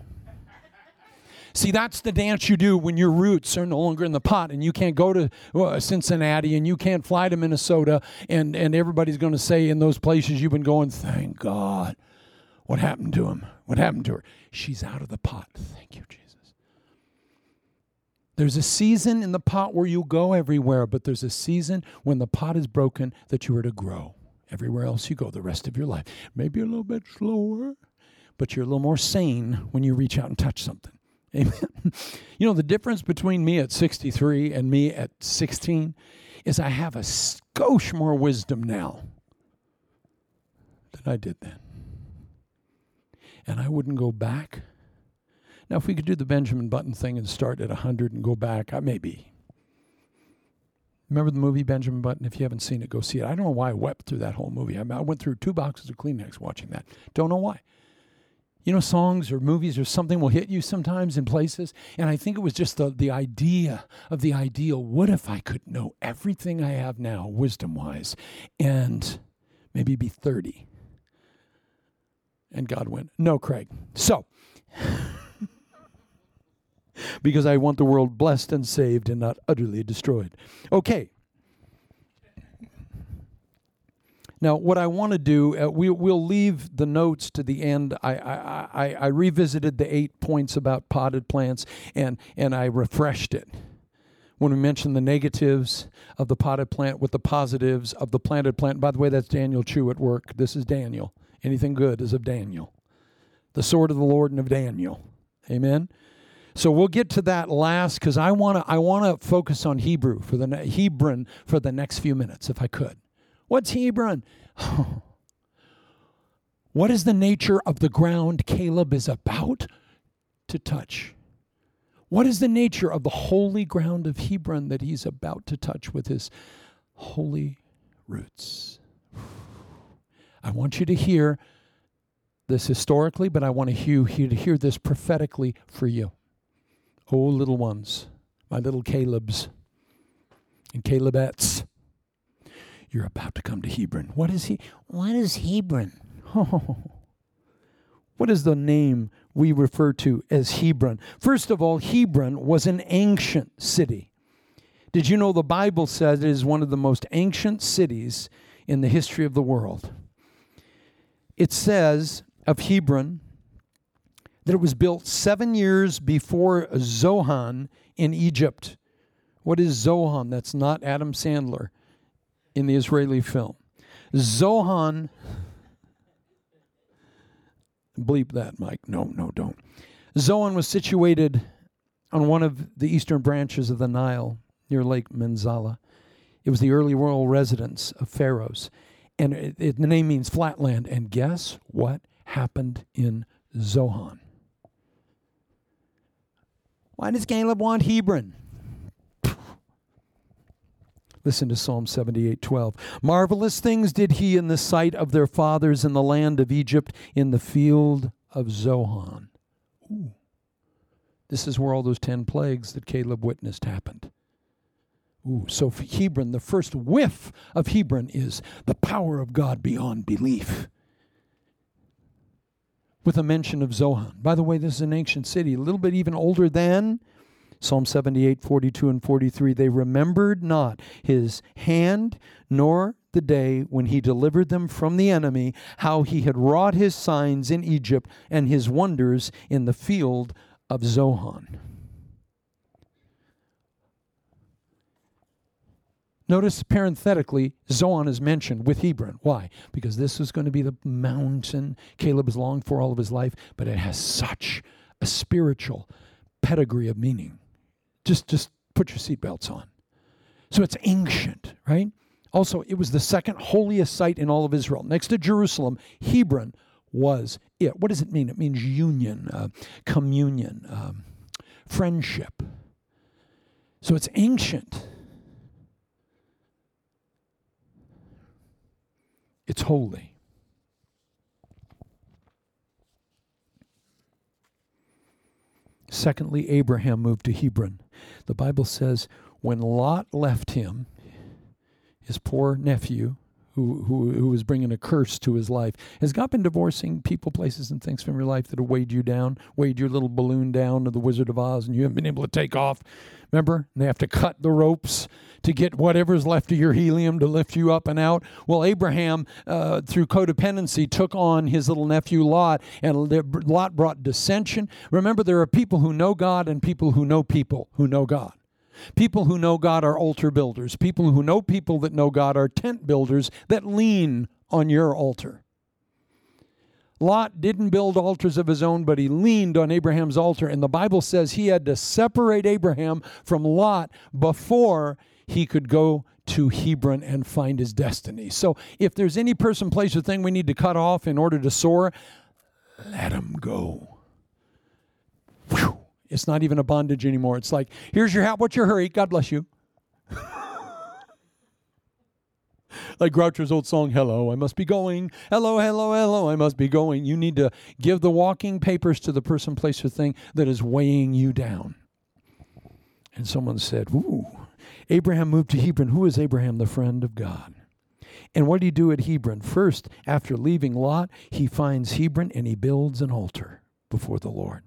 See, that's the dance you do when your roots are no longer in the pot and you can't go to uh, Cincinnati and you can't fly to Minnesota and, and everybody's going to say in those places you've been going, thank God. What happened to him? What happened to her? She's out of the pot. Thank you, Jesus. There's a season in the pot where you go everywhere, but there's a season when the pot is broken that you are to grow. Everywhere else you go the rest of your life. Maybe a little bit slower, but you're a little more sane when you reach out and touch something. Amen. you know, the difference between me at 63 and me at 16 is I have a skosh more wisdom now than I did then and I wouldn't go back. Now, if we could do the Benjamin Button thing and start at 100 and go back, I maybe. Remember the movie Benjamin Button? If you haven't seen it, go see it. I don't know why I wept through that whole movie. I, I went through two boxes of Kleenex watching that. Don't know why. You know, songs or movies or something will hit you sometimes in places. And I think it was just the, the idea of the ideal. What if I could know everything I have now, wisdom wise, and maybe be 30? And God went, No, Craig. So, because I want the world blessed and saved and not utterly destroyed. Okay. Now, what I want to do, uh, we, we'll leave the notes to the end. I, I, I, I revisited the eight points about potted plants and, and I refreshed it when we mentioned the negatives of the potted plant with the positives of the planted plant. By the way, that's Daniel Chu at work. This is Daniel. Anything good is of Daniel, the sword of the Lord and of Daniel. Amen. So we'll get to that last because I want to I want to focus on Hebrew for the Hebron for the next few minutes, if I could. What's Hebron? what is the nature of the ground Caleb is about to touch? What is the nature of the holy ground of Hebron that he's about to touch with his holy roots? I want you to hear this historically, but I want to hear, hear, hear this prophetically for you. Oh, little ones, my little Calebs and Calebettes, you're about to come to Hebron. What is he? What is Hebron? Oh, what is the name we refer to as Hebron? First of all, Hebron was an ancient city. Did you know the Bible says it is one of the most ancient cities in the history of the world? It says of Hebron that it was built seven years before Zohan in Egypt. What is Zohan? That's not Adam Sandler in the Israeli film. Zohan, bleep that, Mike. No, no, don't. Zohan was situated on one of the eastern branches of the Nile near Lake Menzala. It was the early royal residence of pharaohs and it, it, the name means flatland. And guess what happened in Zohan? Why does Caleb want Hebron? Listen to Psalm 78 12. Marvelous things did he in the sight of their fathers in the land of Egypt, in the field of Zohan. Ooh. This is where all those 10 plagues that Caleb witnessed happened. Ooh, so Hebron, the first whiff of Hebron is the power of God beyond belief. With a mention of Zohan. By the way, this is an ancient city, a little bit even older than Psalm 78, 42, and 43. They remembered not his hand, nor the day when he delivered them from the enemy, how he had wrought his signs in Egypt and his wonders in the field of Zoan. Notice parenthetically, Zoan is mentioned with Hebron. Why? Because this is going to be the mountain Caleb has longed for all of his life, but it has such a spiritual pedigree of meaning. Just, just put your seatbelts on. So it's ancient, right? Also, it was the second holiest site in all of Israel. Next to Jerusalem, Hebron was it. What does it mean? It means union, uh, communion, um, friendship. So it's ancient. It's holy. Secondly, Abraham moved to Hebron. The Bible says when Lot left him, his poor nephew, who, who, who was bringing a curse to his life. Has God been divorcing people, places, and things from your life that have weighed you down, weighed your little balloon down to the Wizard of Oz, and you haven't been able to take off? Remember? They have to cut the ropes to get whatever's left of your helium to lift you up and out. Well, Abraham, uh, through codependency, took on his little nephew Lot, and Lot brought dissension. Remember, there are people who know God and people who know people who know God. People who know God are altar builders. People who know people that know God are tent builders that lean on your altar. Lot didn't build altars of his own, but he leaned on Abraham's altar. And the Bible says he had to separate Abraham from Lot before he could go to Hebron and find his destiny. So if there's any person, place, or thing we need to cut off in order to soar, let him go. Whew. It's not even a bondage anymore. It's like, here's your hat. What's your hurry? God bless you. like Groucho's old song, Hello, I must be going. Hello, hello, hello, I must be going. You need to give the walking papers to the person, place, or thing that is weighing you down. And someone said, Ooh, Abraham moved to Hebron. Who is Abraham? The friend of God. And what did he do at Hebron? First, after leaving Lot, he finds Hebron and he builds an altar before the Lord.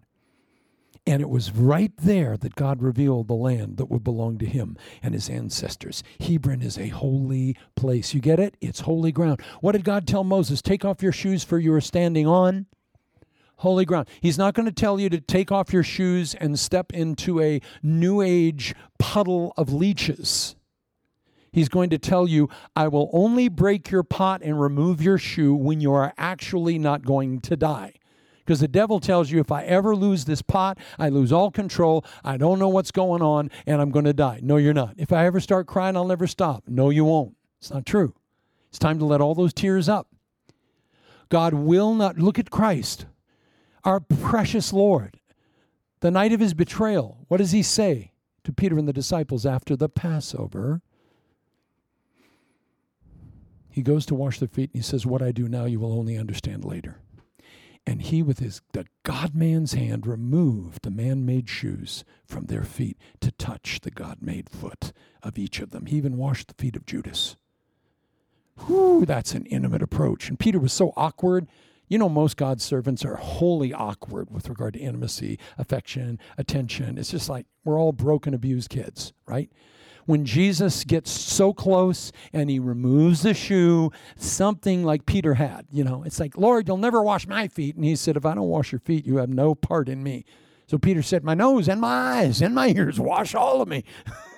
And it was right there that God revealed the land that would belong to him and his ancestors. Hebron is a holy place. You get it? It's holy ground. What did God tell Moses? Take off your shoes, for you are standing on holy ground. He's not going to tell you to take off your shoes and step into a new age puddle of leeches. He's going to tell you, I will only break your pot and remove your shoe when you are actually not going to die. Because the devil tells you if I ever lose this pot, I lose all control. I don't know what's going on and I'm going to die. No, you're not. If I ever start crying, I'll never stop. No, you won't. It's not true. It's time to let all those tears up. God will not look at Christ, our precious Lord. The night of his betrayal, what does he say to Peter and the disciples after the Passover? He goes to wash their feet and he says, What I do now, you will only understand later. And he, with his the God man's hand, removed the man made shoes from their feet to touch the God made foot of each of them. He even washed the feet of Judas. Whew, that's an intimate approach. And Peter was so awkward. You know, most God's servants are wholly awkward with regard to intimacy, affection, attention. It's just like we're all broken, abused kids, right? when Jesus gets so close and he removes the shoe, something like Peter had. You know, it's like, Lord, you'll never wash my feet. And he said, If I don't wash your feet, you have no part in me. So Peter said, My nose and my eyes and my ears, wash all of me.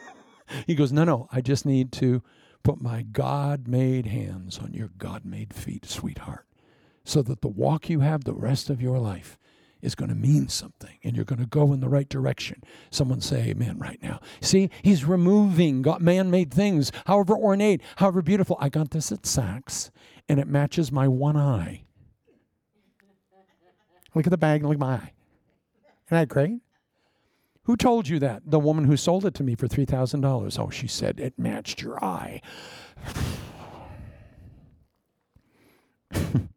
he goes, No, no, I just need to put my God made hands on your God made feet, sweetheart, so that the walk you have the rest of your life is going to mean something and you're going to go in the right direction. Someone say amen right now. See, he's removing man made things, however ornate, however beautiful. I got this at Saks and it matches my one eye. Look at the bag, look at my eye. Isn't that great? Who told you that? The woman who sold it to me for $3,000. Oh, she said it matched your eye.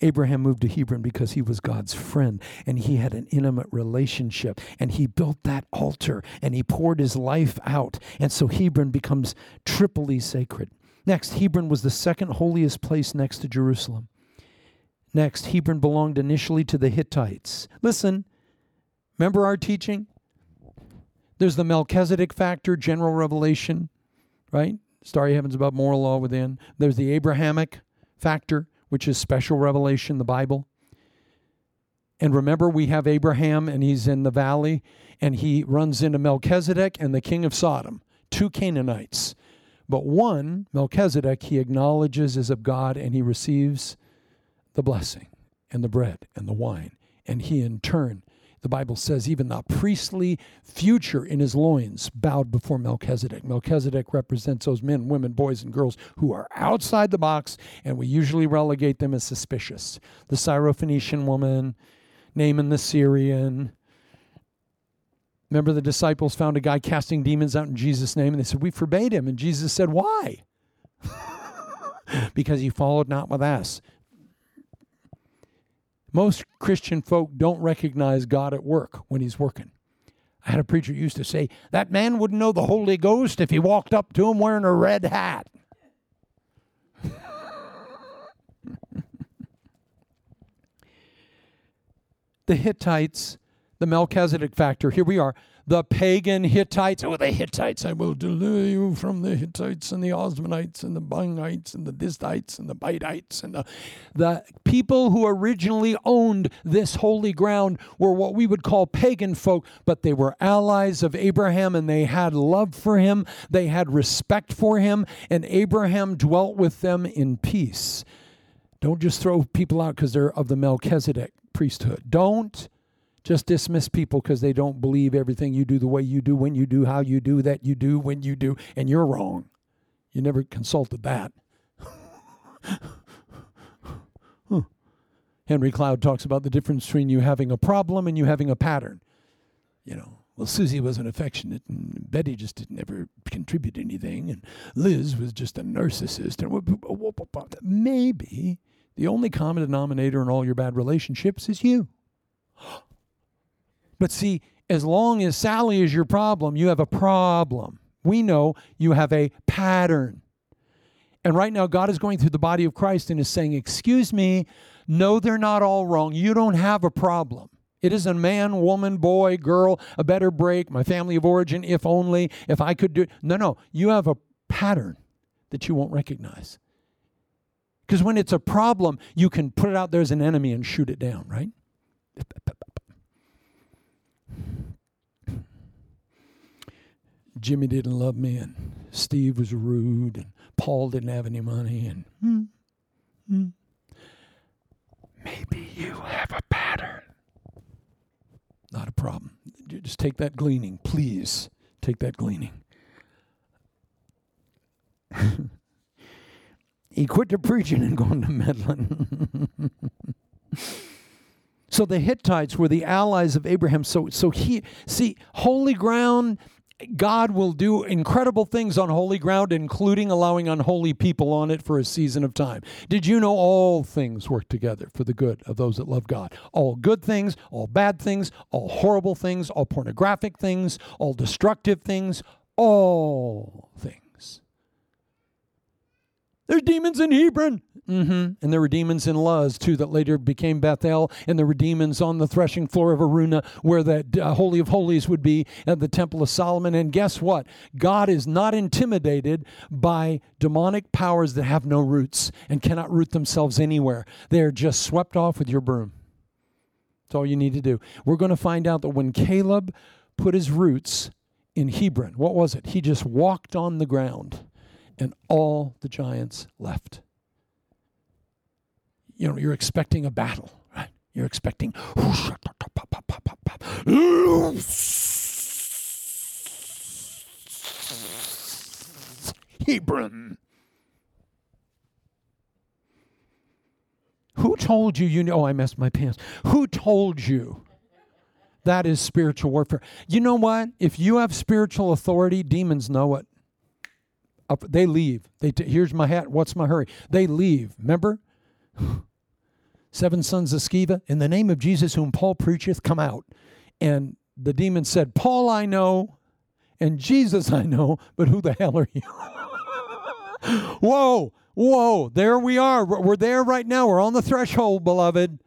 Abraham moved to Hebron because he was God's friend and he had an intimate relationship and he built that altar and he poured his life out. And so Hebron becomes triply sacred. Next, Hebron was the second holiest place next to Jerusalem. Next, Hebron belonged initially to the Hittites. Listen, remember our teaching? There's the Melchizedek factor, general revelation, right? starry heavens above, moral law within. There's the Abrahamic factor, which is special revelation, the Bible. And remember, we have Abraham, and he's in the valley, and he runs into Melchizedek and the king of Sodom, two Canaanites. But one, Melchizedek, he acknowledges is of God, and he receives the blessing and the bread and the wine. And he, in turn, the Bible says, even the priestly future in his loins bowed before Melchizedek. Melchizedek represents those men, women, boys, and girls who are outside the box, and we usually relegate them as suspicious. The Syrophoenician woman, Naaman the Syrian. Remember, the disciples found a guy casting demons out in Jesus' name, and they said, We forbade him. And Jesus said, Why? because he followed not with us. Most Christian folk don't recognize God at work when he's working. I had a preacher used to say, That man wouldn't know the Holy Ghost if he walked up to him wearing a red hat. the Hittites, the Melchizedek factor. Here we are. The pagan Hittites. Oh, the Hittites. I will deliver you from the Hittites and the Osmanites and the Bungites and the Disthites and the Bitites. And the, the people who originally owned this holy ground were what we would call pagan folk, but they were allies of Abraham and they had love for him. They had respect for him, and Abraham dwelt with them in peace. Don't just throw people out because they're of the Melchizedek priesthood. Don't just dismiss people because they don't believe everything you do the way you do, when you do, how you do, that you do, when you do, and you're wrong. You never consulted that. huh. Henry Cloud talks about the difference between you having a problem and you having a pattern. You know, well, Susie wasn't affectionate, and Betty just didn't ever contribute anything, and Liz was just a narcissist. And maybe the only common denominator in all your bad relationships is you. But see, as long as Sally is your problem, you have a problem. We know you have a pattern. And right now, God is going through the body of Christ and is saying, Excuse me, no, they're not all wrong. You don't have a problem. It is a man, woman, boy, girl, a better break, my family of origin, if only, if I could do it. No, no, you have a pattern that you won't recognize. Because when it's a problem, you can put it out there as an enemy and shoot it down, right? Jimmy didn't love me, and Steve was rude, and Paul didn't have any money, and hmm, hmm. maybe you have a pattern. Not a problem. Just take that gleaning, please. Take that gleaning. he quit the preaching and going to meddling. so the Hittites were the allies of Abraham. So so he see holy ground God will do incredible things on holy ground, including allowing unholy people on it for a season of time. Did you know all things work together for the good of those that love God? All good things, all bad things, all horrible things, all pornographic things, all destructive things, all things there's demons in Hebron. Mm-hmm. And there were demons in Luz, too, that later became Bethel. And there were demons on the threshing floor of Araunah, where the uh, Holy of Holies would be at the Temple of Solomon. And guess what? God is not intimidated by demonic powers that have no roots and cannot root themselves anywhere. They're just swept off with your broom. That's all you need to do. We're going to find out that when Caleb put his roots in Hebron, what was it? He just walked on the ground and all the giants left. You know, you're expecting a battle, right? You're expecting. Hebron. Who told you you know? Oh, I messed my pants. Who told you that is spiritual warfare? You know what? If you have spiritual authority, demons know it they leave. They t- here's my hat. What's my hurry? They leave. Remember, seven sons of Sceva in the name of Jesus, whom Paul preacheth, come out. And the demon said, Paul I know, and Jesus I know, but who the hell are you? whoa, whoa! There we are. We're there right now. We're on the threshold, beloved.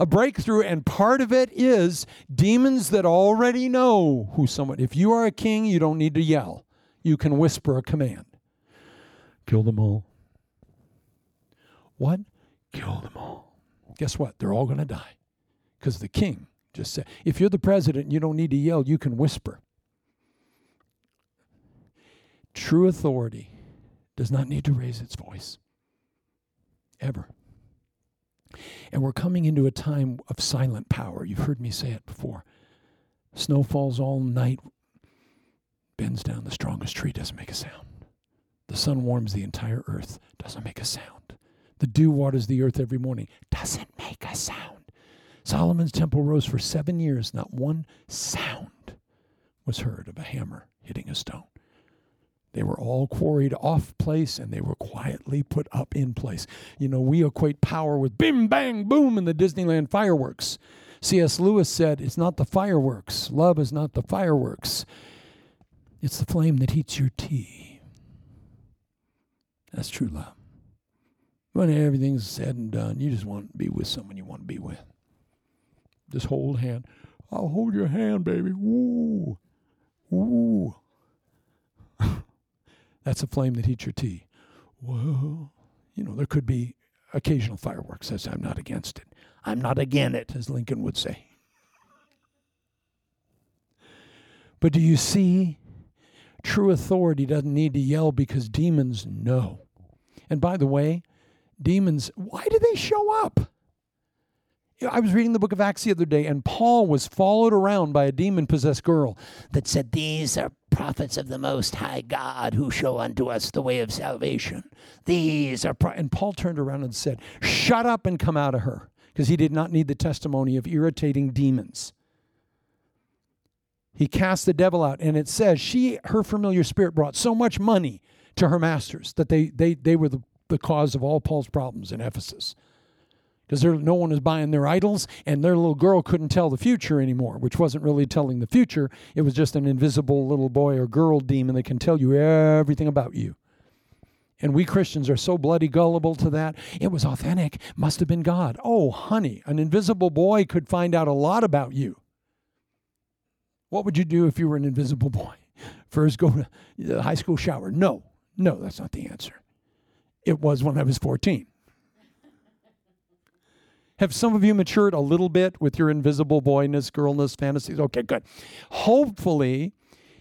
A breakthrough, and part of it is demons that already know who someone. If you are a king, you don't need to yell you can whisper a command. Kill them all. What? Kill them all. Guess what? They're all going to die. Because the king just said, if you're the president, you don't need to yell, you can whisper. True authority does not need to raise its voice. Ever. And we're coming into a time of silent power. You've heard me say it before. Snow falls all night, bends down, the strongest tree doesn't make a sound. The sun warms the entire earth, doesn't make a sound. The dew waters the earth every morning, doesn't make a sound. Solomon's temple rose for seven years, not one sound was heard of a hammer hitting a stone. They were all quarried off place and they were quietly put up in place. You know, we equate power with bim, bang, boom in the Disneyland fireworks. C.S. Lewis said, It's not the fireworks. Love is not the fireworks, it's the flame that heats your tea. That's true love. When everything's said and done, you just want to be with someone you want to be with. Just hold hand. I'll hold your hand, baby. Woo. Woo. That's a flame that heats your tea. Well, you know, there could be occasional fireworks. As I'm not against it. I'm not against it, as Lincoln would say. But do you see? True authority doesn't need to yell because demons know. And by the way, demons, why do they show up? I was reading the book of Acts the other day, and Paul was followed around by a demon possessed girl that said, These are prophets of the Most High God who show unto us the way of salvation. These are. Pro-. And Paul turned around and said, Shut up and come out of her, because he did not need the testimony of irritating demons. He cast the devil out, and it says she, her familiar spirit, brought so much money to her masters that they, they, they were the, the cause of all Paul's problems in Ephesus because no one was buying their idols, and their little girl couldn't tell the future anymore, which wasn't really telling the future. It was just an invisible little boy or girl demon that can tell you everything about you. And we Christians are so bloody gullible to that. It was authentic, must have been God. Oh, honey, an invisible boy could find out a lot about you. What would you do if you were an invisible boy? First, go to the high school shower. No, no, that's not the answer. It was when I was 14. Have some of you matured a little bit with your invisible boyness, girlness fantasies? Okay, good. Hopefully,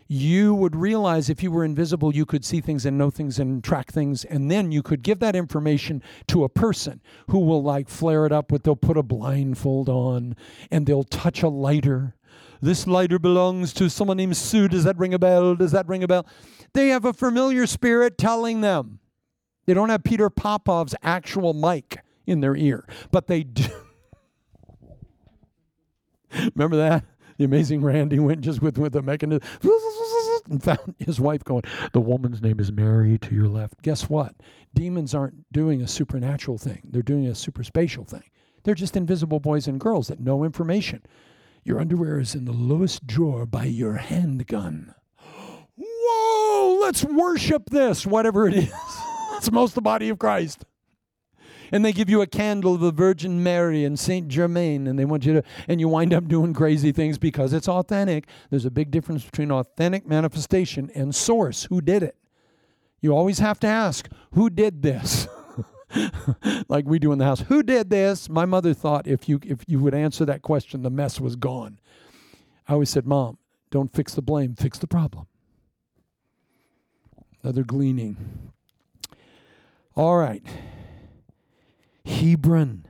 you would realize if you were invisible, you could see things and know things and track things, and then you could give that information to a person who will like flare it up with they'll put a blindfold on and they'll touch a lighter. This lighter belongs to someone named Sue. Does that ring a bell? Does that ring a bell? They have a familiar spirit telling them. They don't have Peter Popoff's actual mic in their ear. But they do. Remember that? The amazing Randi went just with, with a mechanism and found his wife going, The woman's name is Mary to your left. Guess what? Demons aren't doing a supernatural thing, they're doing a super spatial thing. They're just invisible boys and girls that know information. Your underwear is in the lowest drawer by your handgun. Whoa, let's worship this, whatever it is. It's most the body of Christ and they give you a candle of the Virgin Mary and Saint Germain, and they want you to, and you wind up doing crazy things because it's authentic. There's a big difference between authentic manifestation and source. Who did it? You always have to ask, who did this? like we do in the house. Who did this? My mother thought if you if you would answer that question, the mess was gone. I always said, Mom, don't fix the blame, fix the problem. Another gleaning. All right. Hebron.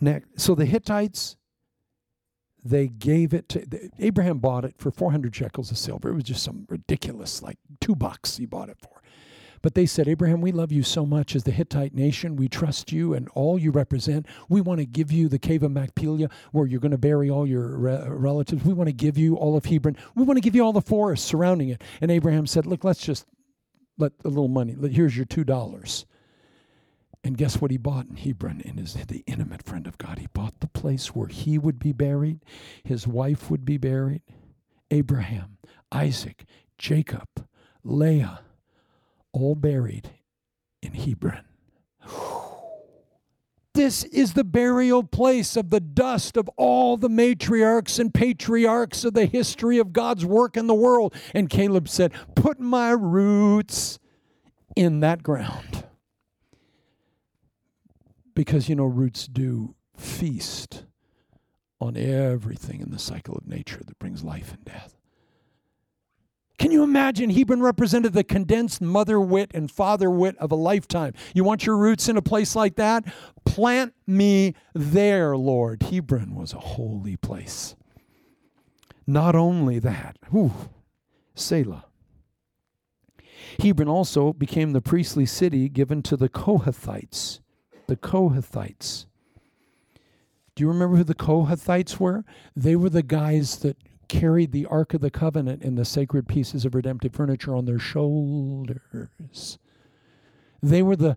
Next, so the Hittites, they gave it to Abraham bought it for 400 shekels of silver. It was just some ridiculous, like two bucks he bought it for. But they said, Abraham, we love you so much as the Hittite nation. We trust you and all you represent. We want to give you the cave of Machpelah where you're going to bury all your re- relatives. We want to give you all of Hebron. We want to give you all the forests surrounding it. And Abraham said, Look, let's just let a little money. Here's your $2. And guess what he bought in Hebron? And is the intimate friend of God. He bought the place where he would be buried, his wife would be buried, Abraham, Isaac, Jacob, Leah, all buried in Hebron. This is the burial place of the dust of all the matriarchs and patriarchs of the history of God's work in the world. And Caleb said, Put my roots in that ground. Because, you know, roots do feast on everything in the cycle of nature that brings life and death. Can you imagine? Hebron represented the condensed mother wit and father wit of a lifetime. You want your roots in a place like that? Plant me there, Lord. Hebron was a holy place. Not only that, whew, Selah. Hebron also became the priestly city given to the Kohathites. The Kohathites. Do you remember who the Kohathites were? They were the guys that carried the Ark of the Covenant and the sacred pieces of redemptive furniture on their shoulders. They were the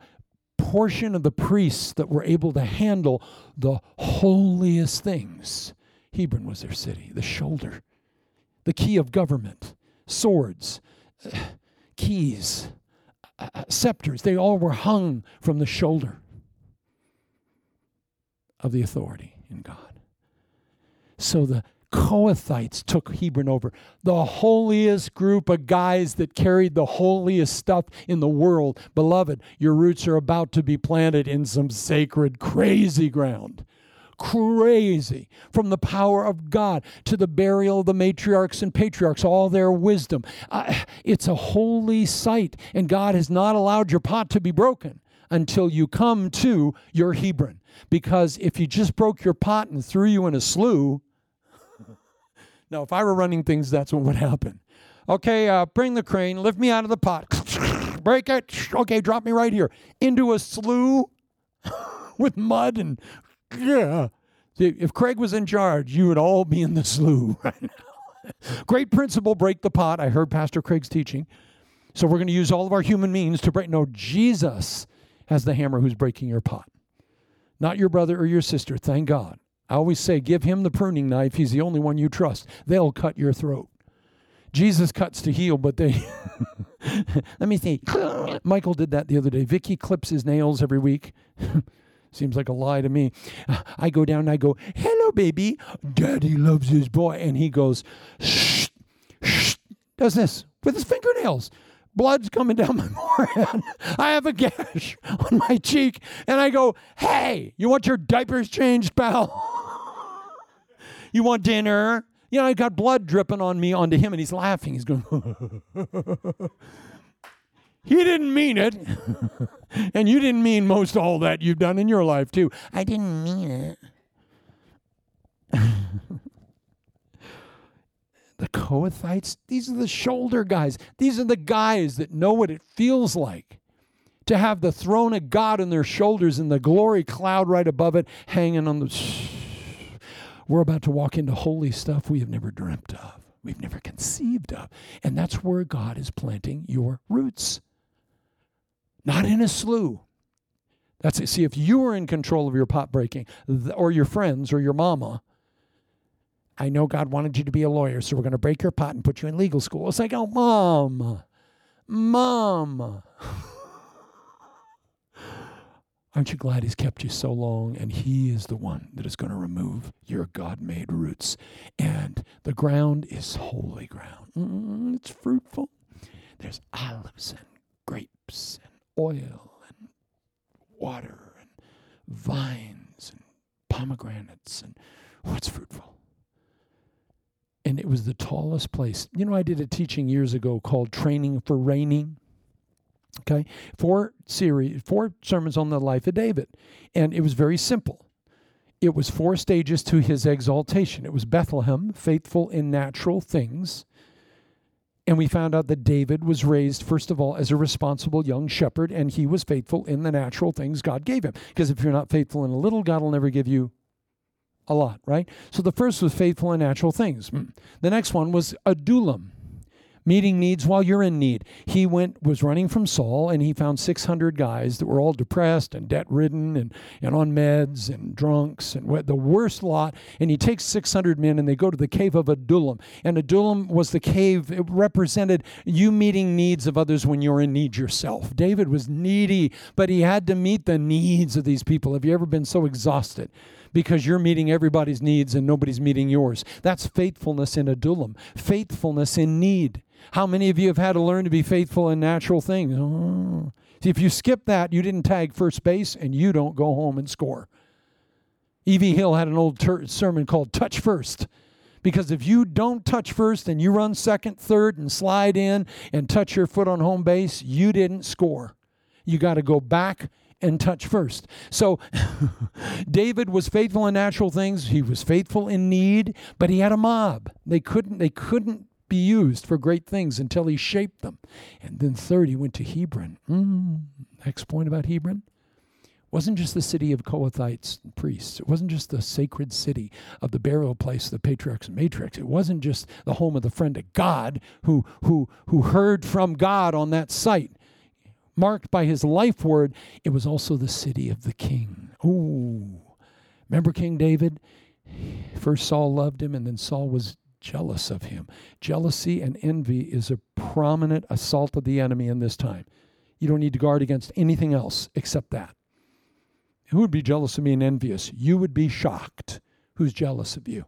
portion of the priests that were able to handle the holiest things. Hebron was their city, the shoulder, the key of government, swords, keys, uh, uh, scepters. They all were hung from the shoulder of the authority in God. So the Kohathites took Hebron over. The holiest group of guys that carried the holiest stuff in the world. Beloved, your roots are about to be planted in some sacred, crazy ground. Crazy. From the power of God to the burial of the matriarchs and patriarchs, all their wisdom. Uh, it's a holy site, and God has not allowed your pot to be broken until you come to your Hebron. Because if you just broke your pot and threw you in a slough, now, if I were running things, that's what would happen. Okay, uh, bring the crane, lift me out of the pot, break it. Okay, drop me right here into a slough with mud and yeah. If Craig was in charge, you would all be in the slough right now. Great principle, break the pot. I heard Pastor Craig's teaching. So we're going to use all of our human means to break. No, Jesus has the hammer who's breaking your pot, not your brother or your sister. Thank God. I always say, give him the pruning knife. He's the only one you trust. They'll cut your throat. Jesus cuts to heal, but they. Let me see. Michael did that the other day. Vicky clips his nails every week. Seems like a lie to me. I go down and I go, hello, baby. Daddy loves his boy. And he goes, shh, shh, does this with his fingernails. Blood's coming down my forehead. I have a gash on my cheek. And I go, hey, you want your diapers changed, pal? You want dinner? You know, I got blood dripping on me onto him, and he's laughing. He's going, He didn't mean it. and you didn't mean most all that you've done in your life, too. I didn't mean it. The Kohathites, these are the shoulder guys. These are the guys that know what it feels like to have the throne of God on their shoulders and the glory cloud right above it hanging on the we're about to walk into holy stuff we have never dreamt of, we've never conceived of. And that's where God is planting your roots. Not in a slough. That's it. See, if you were in control of your pot breaking, or your friends, or your mama, I know God wanted you to be a lawyer, so we're going to break your pot and put you in legal school. It's like, oh, mom, mom. Aren't you glad He's kept you so long? And He is the one that is going to remove your God made roots. And the ground is holy ground. Mm, it's fruitful. There's olives and grapes and oil and water and vines and pomegranates and what's oh, fruitful. And it was the tallest place. You know, I did a teaching years ago called Training for Reigning. Okay, four series, four sermons on the life of David, and it was very simple. It was four stages to his exaltation. It was Bethlehem, faithful in natural things. And we found out that David was raised, first of all, as a responsible young shepherd, and he was faithful in the natural things God gave him. Because if you're not faithful in a little, God will never give you a lot, right? So the first was faithful in natural things. Hmm. The next one was Adullam meeting needs while you're in need. He went was running from Saul and he found 600 guys that were all depressed and debt ridden and, and on meds and drunks and the worst lot. And he takes 600 men and they go to the cave of Adullam. And Adullam was the cave, it represented you meeting needs of others when you're in need yourself. David was needy, but he had to meet the needs of these people. Have you ever been so exhausted? Because you're meeting everybody's needs and nobody's meeting yours. That's faithfulness in Adullam, faithfulness in need. How many of you have had to learn to be faithful in natural things? Oh. See, if you skip that, you didn't tag first base and you don't go home and score. E.V. Hill had an old ter- sermon called Touch First. Because if you don't touch first and you run second, third, and slide in and touch your foot on home base, you didn't score. You got to go back and touch first. So David was faithful in natural things, he was faithful in need, but he had a mob. They couldn't they couldn't be used for great things until he shaped them. And then third, he went to Hebron. Mm, next point about Hebron wasn't just the city of Kohathites priests. It wasn't just the sacred city of the burial place of the patriarchs and matriarchs. It wasn't just the home of the friend of God who, who, who heard from God on that site. Marked by his life word, it was also the city of the king. Ooh. Remember King David? First Saul loved him, and then Saul was jealous of him. Jealousy and envy is a prominent assault of the enemy in this time. You don't need to guard against anything else except that. Who would be jealous of me and envious? You would be shocked. Who's jealous of you?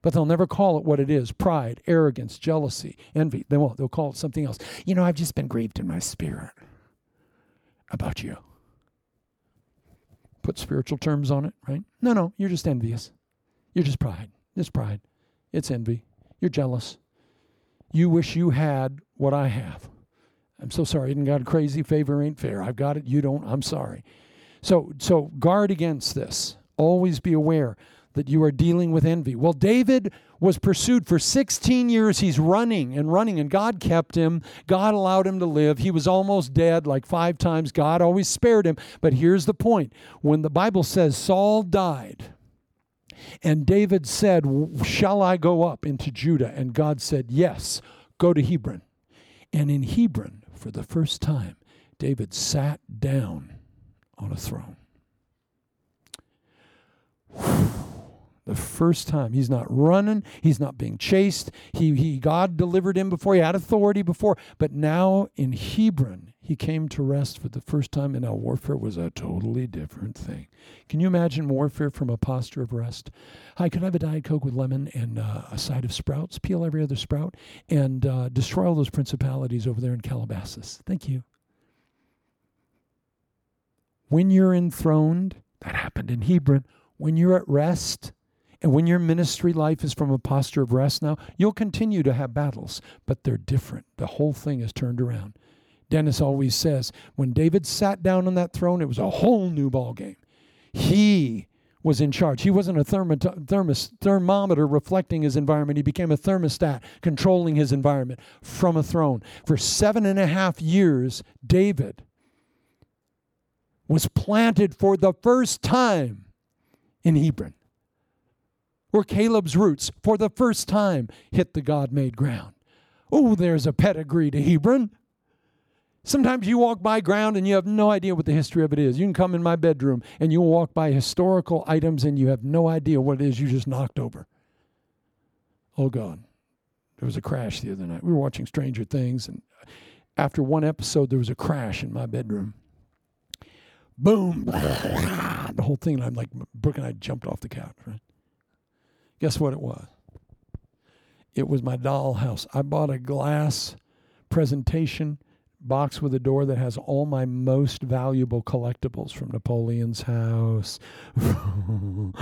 But they'll never call it what it is pride, arrogance, jealousy, envy. They won't. They'll call it something else. You know, I've just been grieved in my spirit about you. Put spiritual terms on it, right? No, no, you're just envious. You're just pride. It's pride. It's envy. You're jealous. You wish you had what I have. I'm so sorry. Got a crazy favor ain't fair. I've got it. You don't. I'm sorry. So, so guard against this. Always be aware that you are dealing with envy. Well, David was pursued for 16 years. He's running and running, and God kept him. God allowed him to live. He was almost dead like five times. God always spared him. But here's the point when the Bible says Saul died, and David said, Shall I go up into Judah? And God said, Yes, go to Hebron. And in Hebron, for the first time, David sat down on a throne. The first time. He's not running, he's not being chased. He, he God delivered him before, he had authority before, but now in Hebron, he came to rest for the first time, and now warfare was a totally different thing. Can you imagine warfare from a posture of rest? Hi, could I have a Diet Coke with lemon and uh, a side of sprouts? Peel every other sprout and uh, destroy all those principalities over there in Calabasas. Thank you. When you're enthroned, that happened in Hebron, when you're at rest, and when your ministry life is from a posture of rest now, you'll continue to have battles, but they're different. The whole thing is turned around. Dennis always says, when David sat down on that throne, it was a whole new ballgame. He was in charge. He wasn't a thermos, thermometer reflecting his environment. He became a thermostat controlling his environment from a throne. For seven and a half years, David was planted for the first time in Hebron, where Caleb's roots for the first time hit the God made ground. Oh, there's a pedigree to Hebron. Sometimes you walk by ground and you have no idea what the history of it is. You can come in my bedroom and you'll walk by historical items and you have no idea what it is you just knocked over. Oh, God. There was a crash the other night. We were watching Stranger Things, and after one episode, there was a crash in my bedroom boom, the whole thing. And I'm like, Brooke and I jumped off the couch, right? Guess what it was? It was my dollhouse. I bought a glass presentation box with a door that has all my most valuable collectibles from Napoleon's house, the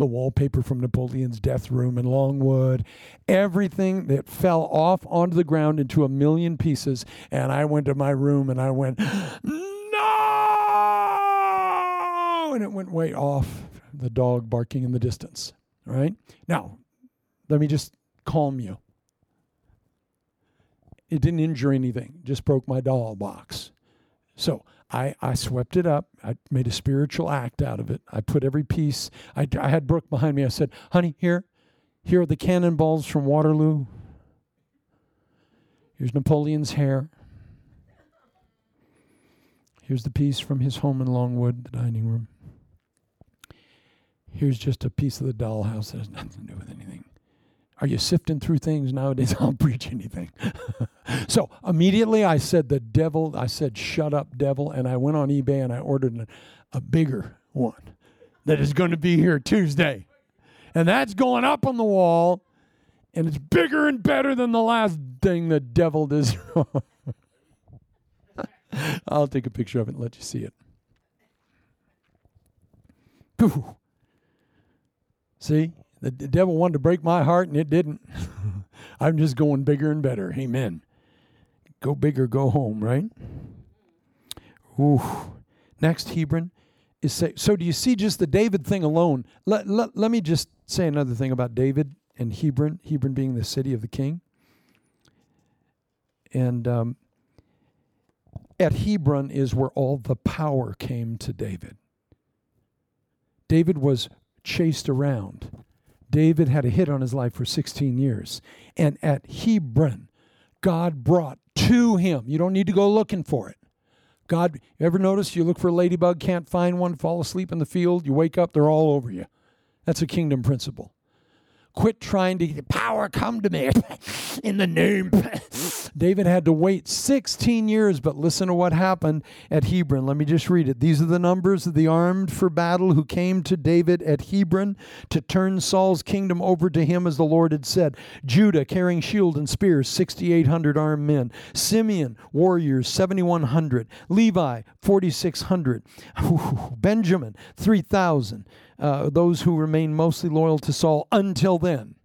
wallpaper from Napoleon's death room in Longwood, everything that fell off onto the ground into a million pieces. And I went to my room and I went, no! and it went way off, the dog barking in the distance. Right? Now, let me just calm you. It didn't injure anything, just broke my doll box. So I, I swept it up. I made a spiritual act out of it. I put every piece. I, I had Brooke behind me. I said, honey, here, here are the cannonballs from Waterloo. Here's Napoleon's hair. Here's the piece from his home in Longwood, the dining room. Here's just a piece of the dollhouse that has nothing to do with anything. Are you sifting through things nowadays? I'll preach anything. so immediately I said, The devil, I said, Shut up, devil. And I went on eBay and I ordered a, a bigger one that is going to be here Tuesday. And that's going up on the wall And it's bigger and better than the last thing the devil does. I'll take a picture of it and let you see it. See, the, devil wanted to break my heart and it didn't. I'm just going bigger and better. Amen. Go bigger, go home, right? Ooh. Next, Hebron is say, so. Do you see just the David thing alone? Let, let, let me just say another thing about David and Hebron, Hebron being the city of the king. And um, at Hebron is where all the power came to David. David was chased around. David had a hit on his life for 16 years. And at Hebron, God brought to him. You don't need to go looking for it. God, you ever notice you look for a ladybug, can't find one, fall asleep in the field, you wake up, they're all over you. That's a kingdom principle. Quit trying to get power come to me in the name. David had to wait 16 years, but listen to what happened at Hebron. Let me just read it. These are the numbers of the armed for battle who came to David at Hebron to turn Saul's kingdom over to him as the Lord had said. Judah carrying shield and spear, 6,800 armed men. Simeon, warriors, 7,100. Levi, 4,600. Benjamin, 3,000 uh, those who remained mostly loyal to Saul until then.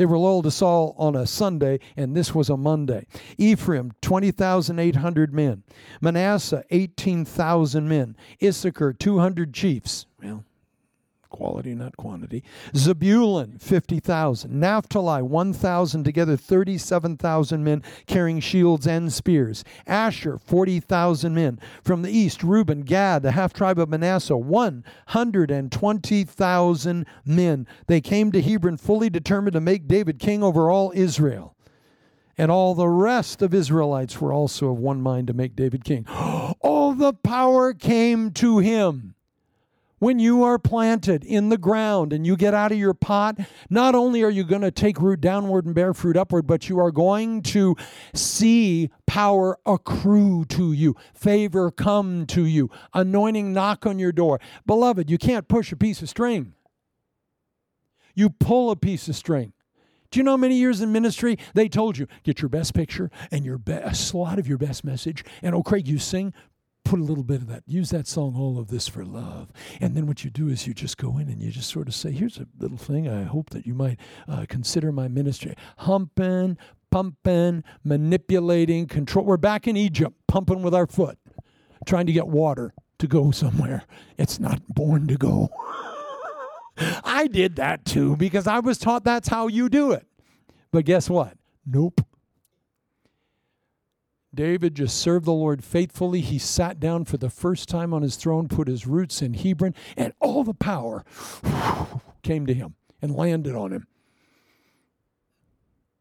They were loyal to Saul on a Sunday, and this was a Monday. Ephraim, 20,800 men. Manasseh, 18,000 men. Issachar, 200 chiefs. Well, quality, not quantity. Zebulun, 50,000. Naphtali, 1,000, together 37,000 men carrying shields and spears. Asher, 40,000 men. From the east, Reuben, Gad, the half tribe of Manasseh, 120,000 men. They came to Hebron fully determined to make David king over all Israel. And all the rest of Israelites were also of one mind to make David king. All the power came to him. When you are planted in the ground and you get out of your pot, not only are you going to take root downward and bear fruit upward, but you are going to see power accrue to you, favor come to you, anointing knock on your door. Beloved, you can't push a piece of string, you pull a piece of string. Do you know many years in ministry they told you get your best picture and your best slot of your best message? And oh, Craig, you sing put a little bit of that. Use that song, All of This for Love. And then what you do is you just go in and you just sort of say, Here's a little thing. I hope that you might uh, consider my ministry. Humping, pumping, manipulating, control. We're back in Egypt, pumping with our foot, trying to get water to go somewhere. It's not born to go. I did that too because I was taught that's how you do it. But guess what? Nope. David just served the Lord faithfully. He sat down for the first time on his throne, put his roots in Hebron, and all the power came to him and landed on him.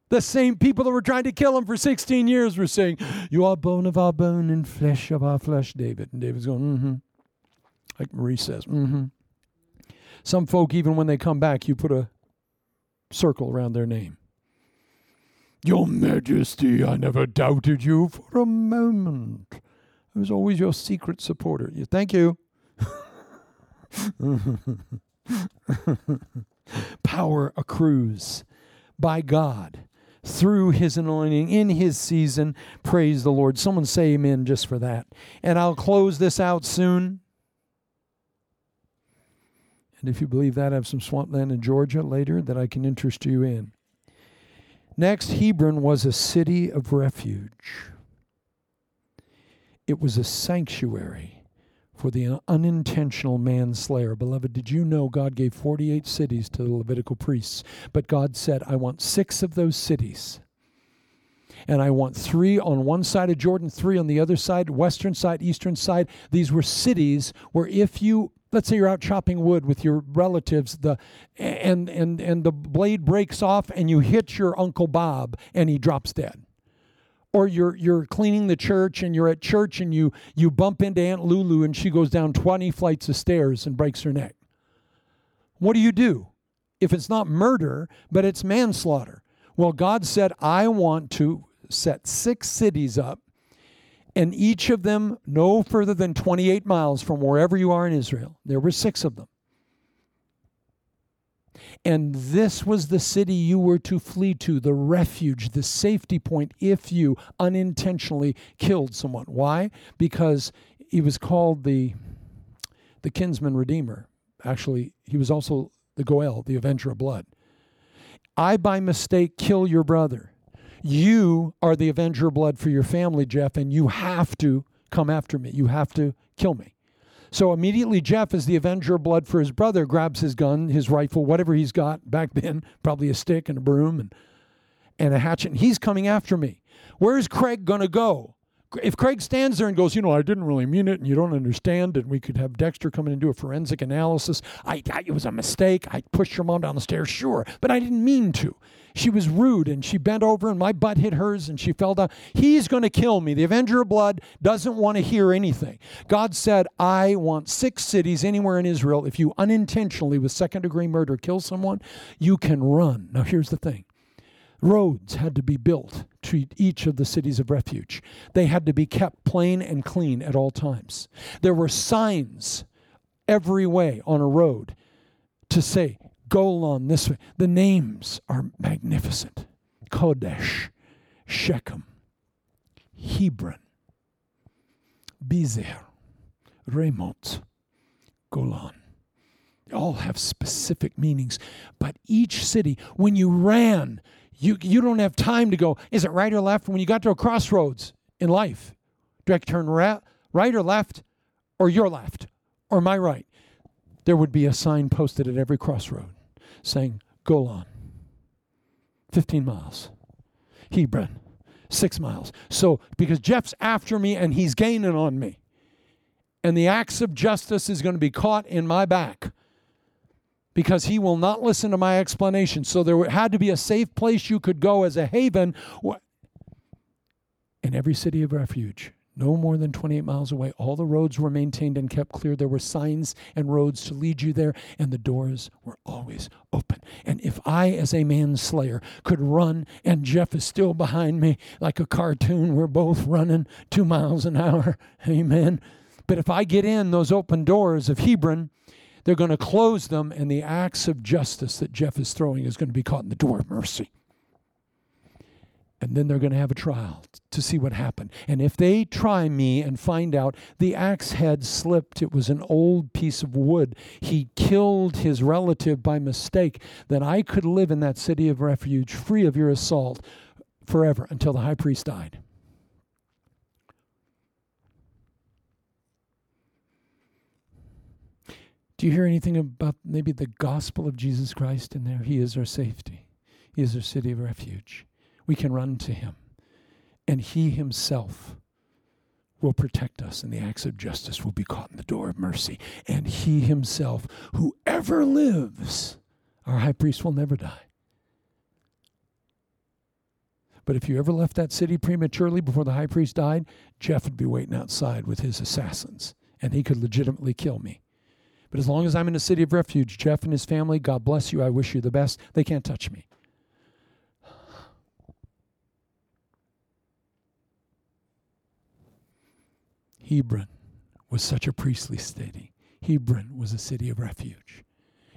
The same people that were trying to kill him for 16 years were saying, You are bone of our bone and flesh of our flesh, David. And David's going, Mm hmm. Like Marie says, Mm hmm. Some folk, even when they come back, you put a circle around their name. Your Majesty, I never doubted you for a moment. I was always your secret supporter. You, Thank you. Power accrues by God through his anointing in his season. Praise the Lord. Someone say amen just for that. And I'll close this out soon. And if you believe that, I have some swampland in Georgia later that I can interest you in. Next, Hebron was a city of refuge. It was a sanctuary for the unintentional manslayer. Beloved, did you know God gave 48 cities to the Levitical priests? But God said, I want six of those cities. And I want three on one side of Jordan, three on the other side, western side, eastern side. These were cities where if you let's say you're out chopping wood with your relatives the and and and the blade breaks off and you hit your uncle bob and he drops dead. Or you're you're cleaning the church and you're at church and you you bump into aunt lulu and she goes down 20 flights of stairs and breaks her neck. What do you do? If it's not murder but it's manslaughter. Well god said i want to set six cities up and each of them no further than 28 miles from wherever you are in Israel. There were six of them. And this was the city you were to flee to, the refuge, the safety point, if you unintentionally killed someone. Why? Because he was called the, the kinsman redeemer. Actually, he was also the Goel, the avenger of blood. I by mistake kill your brother. You are the avenger of blood for your family, Jeff, and you have to come after me. You have to kill me. So immediately, Jeff, as the avenger of blood for his brother, grabs his gun, his rifle, whatever he's got back then, probably a stick and a broom and, and a hatchet, and he's coming after me. Where's Craig going to go? If Craig stands there and goes, you know, I didn't really mean it and you don't understand, and we could have Dexter come in and do a forensic analysis. I, I it was a mistake. I pushed your mom down the stairs, sure, but I didn't mean to. She was rude and she bent over and my butt hit hers and she fell down. He's going to kill me. The Avenger of Blood doesn't want to hear anything. God said, I want six cities anywhere in Israel. If you unintentionally, with second degree murder, kill someone, you can run. Now, here's the thing roads had to be built to each of the cities of refuge. They had to be kept plain and clean at all times. There were signs every way on a road to say, Golan this way. The names are magnificent Kodesh, Shechem, Hebron, Bezer, Ramoth, Golan. They all have specific meanings, but each city, when you ran, you, you don't have time to go, is it right or left? When you got to a crossroads in life, do I turn ra- right or left, or your left, or my right? There would be a sign posted at every crossroad saying, Golan, 15 miles. Hebron, six miles. So, because Jeff's after me and he's gaining on me, and the axe of justice is going to be caught in my back because he will not listen to my explanation. So, there had to be a safe place you could go as a haven in every city of refuge no more than 28 miles away. All the roads were maintained and kept clear. There were signs and roads to lead you there, and the doors were always open. And if I, as a manslayer, could run and Jeff is still behind me like a cartoon, we're both running two miles an hour. Amen. But if I get in those open doors of Hebron, they're going to close them, and the axe of justice that Jeff is throwing is going to be caught in the door of mercy and then they're going to have a trial to see what happened. And if they try me and find out the axe head slipped, it was an old piece of wood, he killed his relative by mistake, then I could live in that city of refuge free of your assault forever until the high priest died. Do you hear anything about maybe the gospel of Jesus Christ in there? He is our safety. He is our city of refuge we can run to him. And he himself will protect us, and the axe of justice will be caught in the door of mercy. And he himself, whoever lives, our high priest will never die. But if you ever left that city prematurely before the high priest died, Jeff would be waiting outside with his assassins, and he could legitimately kill me. But as long as I'm in a city of refuge, Jeff and his family, God bless you. I wish you the best. They can't touch me. Hebron was such a priestly city. Hebron was a city of refuge.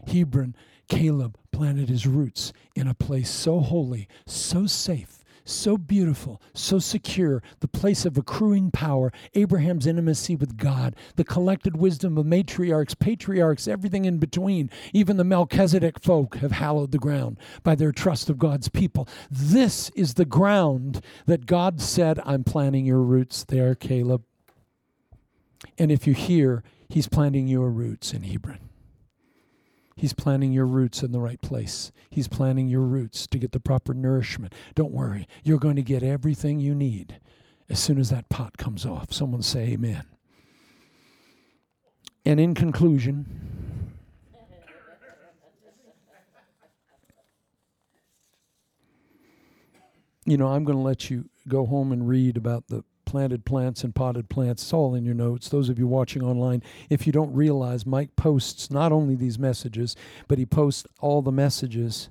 Hebron, Caleb planted his roots in a place so holy, so safe, so beautiful, so secure, the place of accruing power, Abraham's intimacy with God, the collected wisdom of matriarchs, patriarchs, everything in between. Even the Melchizedek folk have hallowed the ground by their trust of God's people. This is the ground that God said, I'm planting your roots there, Caleb. And if you hear, He's planting your roots in Hebron. He's planting your roots in the right place. He's planting your roots to get the proper nourishment. Don't worry, you're going to get everything you need as soon as that pot comes off. Someone say amen. And in conclusion, you know, I'm going to let you go home and read about the planted plants and potted plants. It's all in your notes. Those of you watching online, if you don't realize, Mike posts not only these messages, but he posts all the messages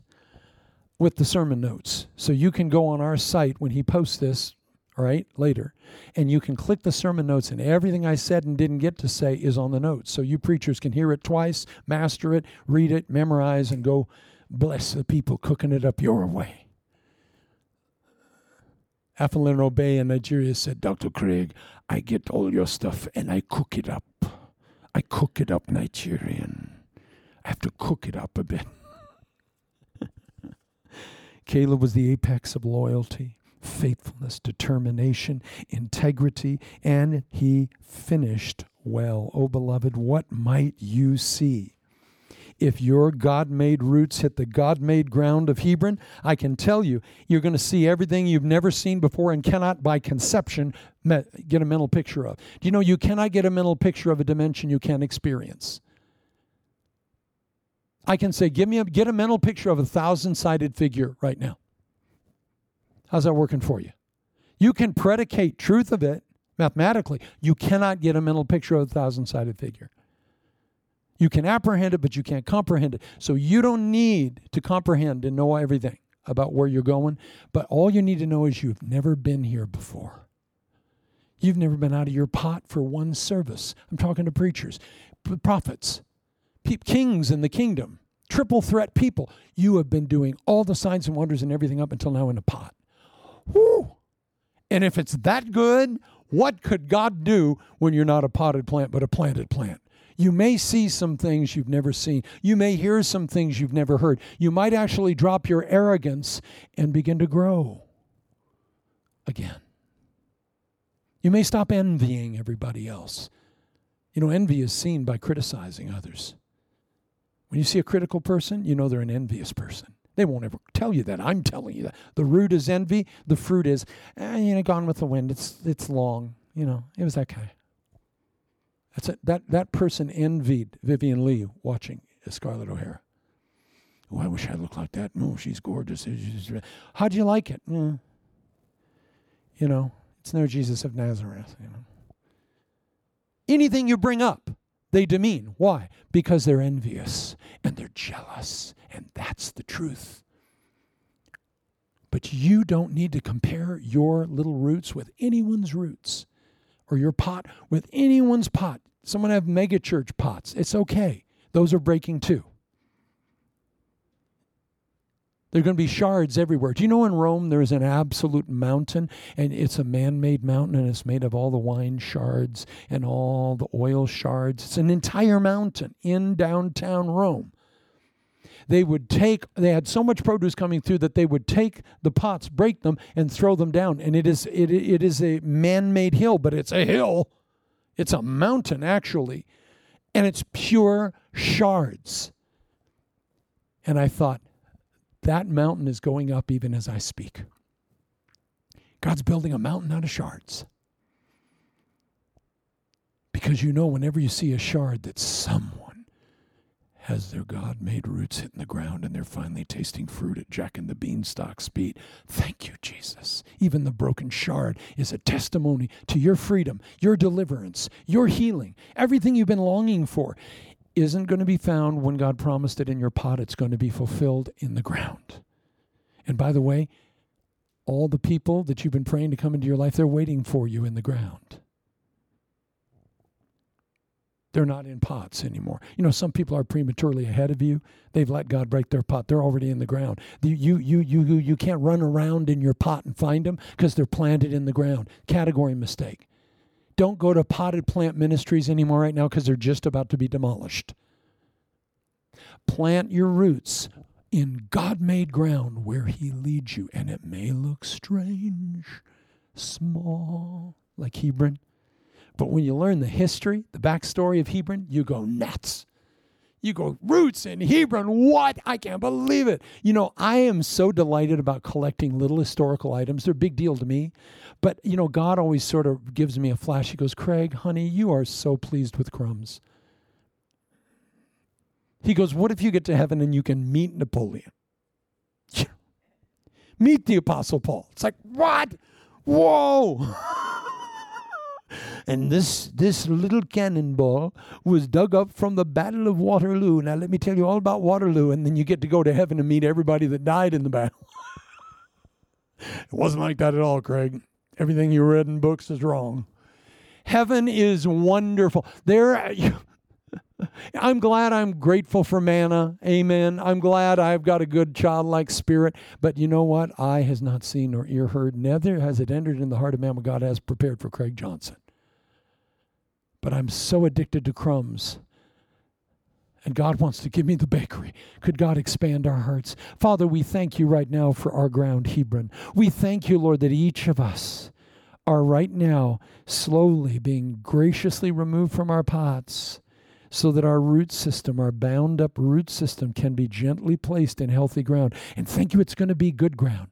with the sermon notes. So you can go on our site when he posts this all right, later. And you can click the sermon notes, and everything I said and didn't get to say is on the notes. So you preachers can hear it twice, master it, read it, memorize, and go bless the people cooking it up your way. Afalina Bay in Nigeria said, Dr. Craig, I get all your stuff and I cook it up. I cook it up Nigerian. I have to cook it up a bit. Caleb was the apex of loyalty, faithfulness, determination, integrity, and he finished well. Oh, beloved, what might you see? If your God made roots hit the God made ground of Hebron, I can tell you, you're going to see everything you've never seen before and cannot, by conception, get a mental picture of. Do you know you cannot get a mental picture of a dimension you can't experience? I can say, give me a, get a mental picture of a thousand sided figure right now. How's that working for you? You can predicate truth of it mathematically. You cannot get a mental picture of a thousand sided figure. You can apprehend it, but you can't comprehend it. So you don't need to comprehend and know everything about where you're going. But all you need to know is you've never been here before. You've never been out of your pot for one service. I'm talking to preachers, prophets, kings in the kingdom, triple threat people. You have been doing all the signs and wonders and everything up until now in a pot. Whoo! And if it's that good, what could God do when you're not a potted plant but a planted plant? You may see some things you've never seen. You may hear some things you've never heard. You might actually drop your arrogance and begin to grow again. You may stop envying everybody else. You know, envy is seen by criticizing others. When you see a critical person, you know they're an envious person. They won't ever tell you that. I'm telling you that. The root is envy. The fruit is, eh, you know, gone with the wind. It's it's long. You know, it was that guy. That's it. That that person envied Vivien Leigh watching Scarlett O'Hara. Oh, I wish I looked like that. Oh, she's gorgeous. How'd you like it? Mm. You know, it's no Jesus of Nazareth. You know, anything you bring up they demean. Why? Because they're envious and they're jealous, and that's the truth. But you don't need to compare your little roots with anyone's roots or your pot with anyone's pot. Someone have megachurch pots. It's okay. Those are breaking too. There are going to be shards everywhere. Do you know in Rome there's an absolute mountain and it's a man made mountain and it's made of all the wine shards and all the oil shards? It's an entire mountain in downtown Rome. They would take, they had so much produce coming through that they would take the pots, break them, and throw them down. And it is, it, it is a man made hill, but it's a hill. It's a mountain, actually. And it's pure shards. And I thought, that mountain is going up even as I speak. God's building a mountain out of shards. Because you know, whenever you see a shard, that someone has their God made roots hitting the ground and they're finally tasting fruit at Jack and the Beanstalk speed. Thank you, Jesus. Even the broken shard is a testimony to your freedom, your deliverance, your healing, everything you've been longing for isn't going to be found when God promised it in your pot. It's going to be fulfilled in the ground. And by the way, all the people that you've been praying to come into your life, they're waiting for you in the ground. They're not in pots anymore. You know, some people are prematurely ahead of you. They've let God break their pot. They're already in the ground. You, you, you, you, you can't run around in your pot and find them because they're planted in the ground. Category mistake. Don't go to potted plant ministries anymore right now because they're just about to be demolished. Plant your roots in God made ground where He leads you. And it may look strange, small, like Hebron. But when you learn the history, the backstory of Hebron, you go nuts. You go, roots in Hebron. What? I can't believe it. You know, I am so delighted about collecting little historical items. They're a big deal to me. But, you know, God always sort of gives me a flash. He goes, Craig, honey, you are so pleased with crumbs. He goes, What if you get to heaven and you can meet Napoleon? meet the Apostle Paul. It's like, What? Whoa. and this this little cannonball was dug up from the Battle of Waterloo. Now let me tell you all about Waterloo, and then you get to go to heaven and meet everybody that died in the battle. it wasn't like that at all, Craig. Everything you read in books is wrong. Heaven is wonderful. There I'm glad I'm grateful for manna. Amen. I'm glad I've got a good childlike spirit. But you know what? Eye has not seen nor ear heard, neither has it entered in the heart of man what God has prepared for Craig Johnson. But I'm so addicted to crumbs. And God wants to give me the bakery. Could God expand our hearts? Father, we thank you right now for our ground, Hebron. We thank you, Lord, that each of us are right now slowly being graciously removed from our pots so that our root system, our bound up root system, can be gently placed in healthy ground. And thank you, it's going to be good ground.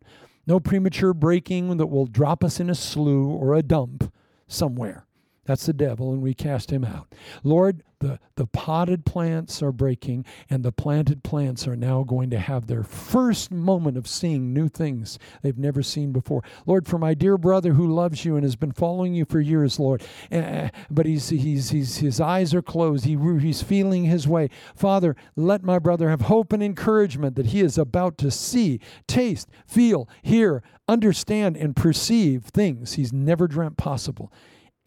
No premature breaking that will drop us in a slough or a dump somewhere. That's the devil, and we cast him out. Lord, the, the potted plants are breaking, and the planted plants are now going to have their first moment of seeing new things they've never seen before. Lord, for my dear brother who loves you and has been following you for years, Lord, uh, but he's, he's, he's, his eyes are closed, he, he's feeling his way. Father, let my brother have hope and encouragement that he is about to see, taste, feel, hear, understand, and perceive things he's never dreamt possible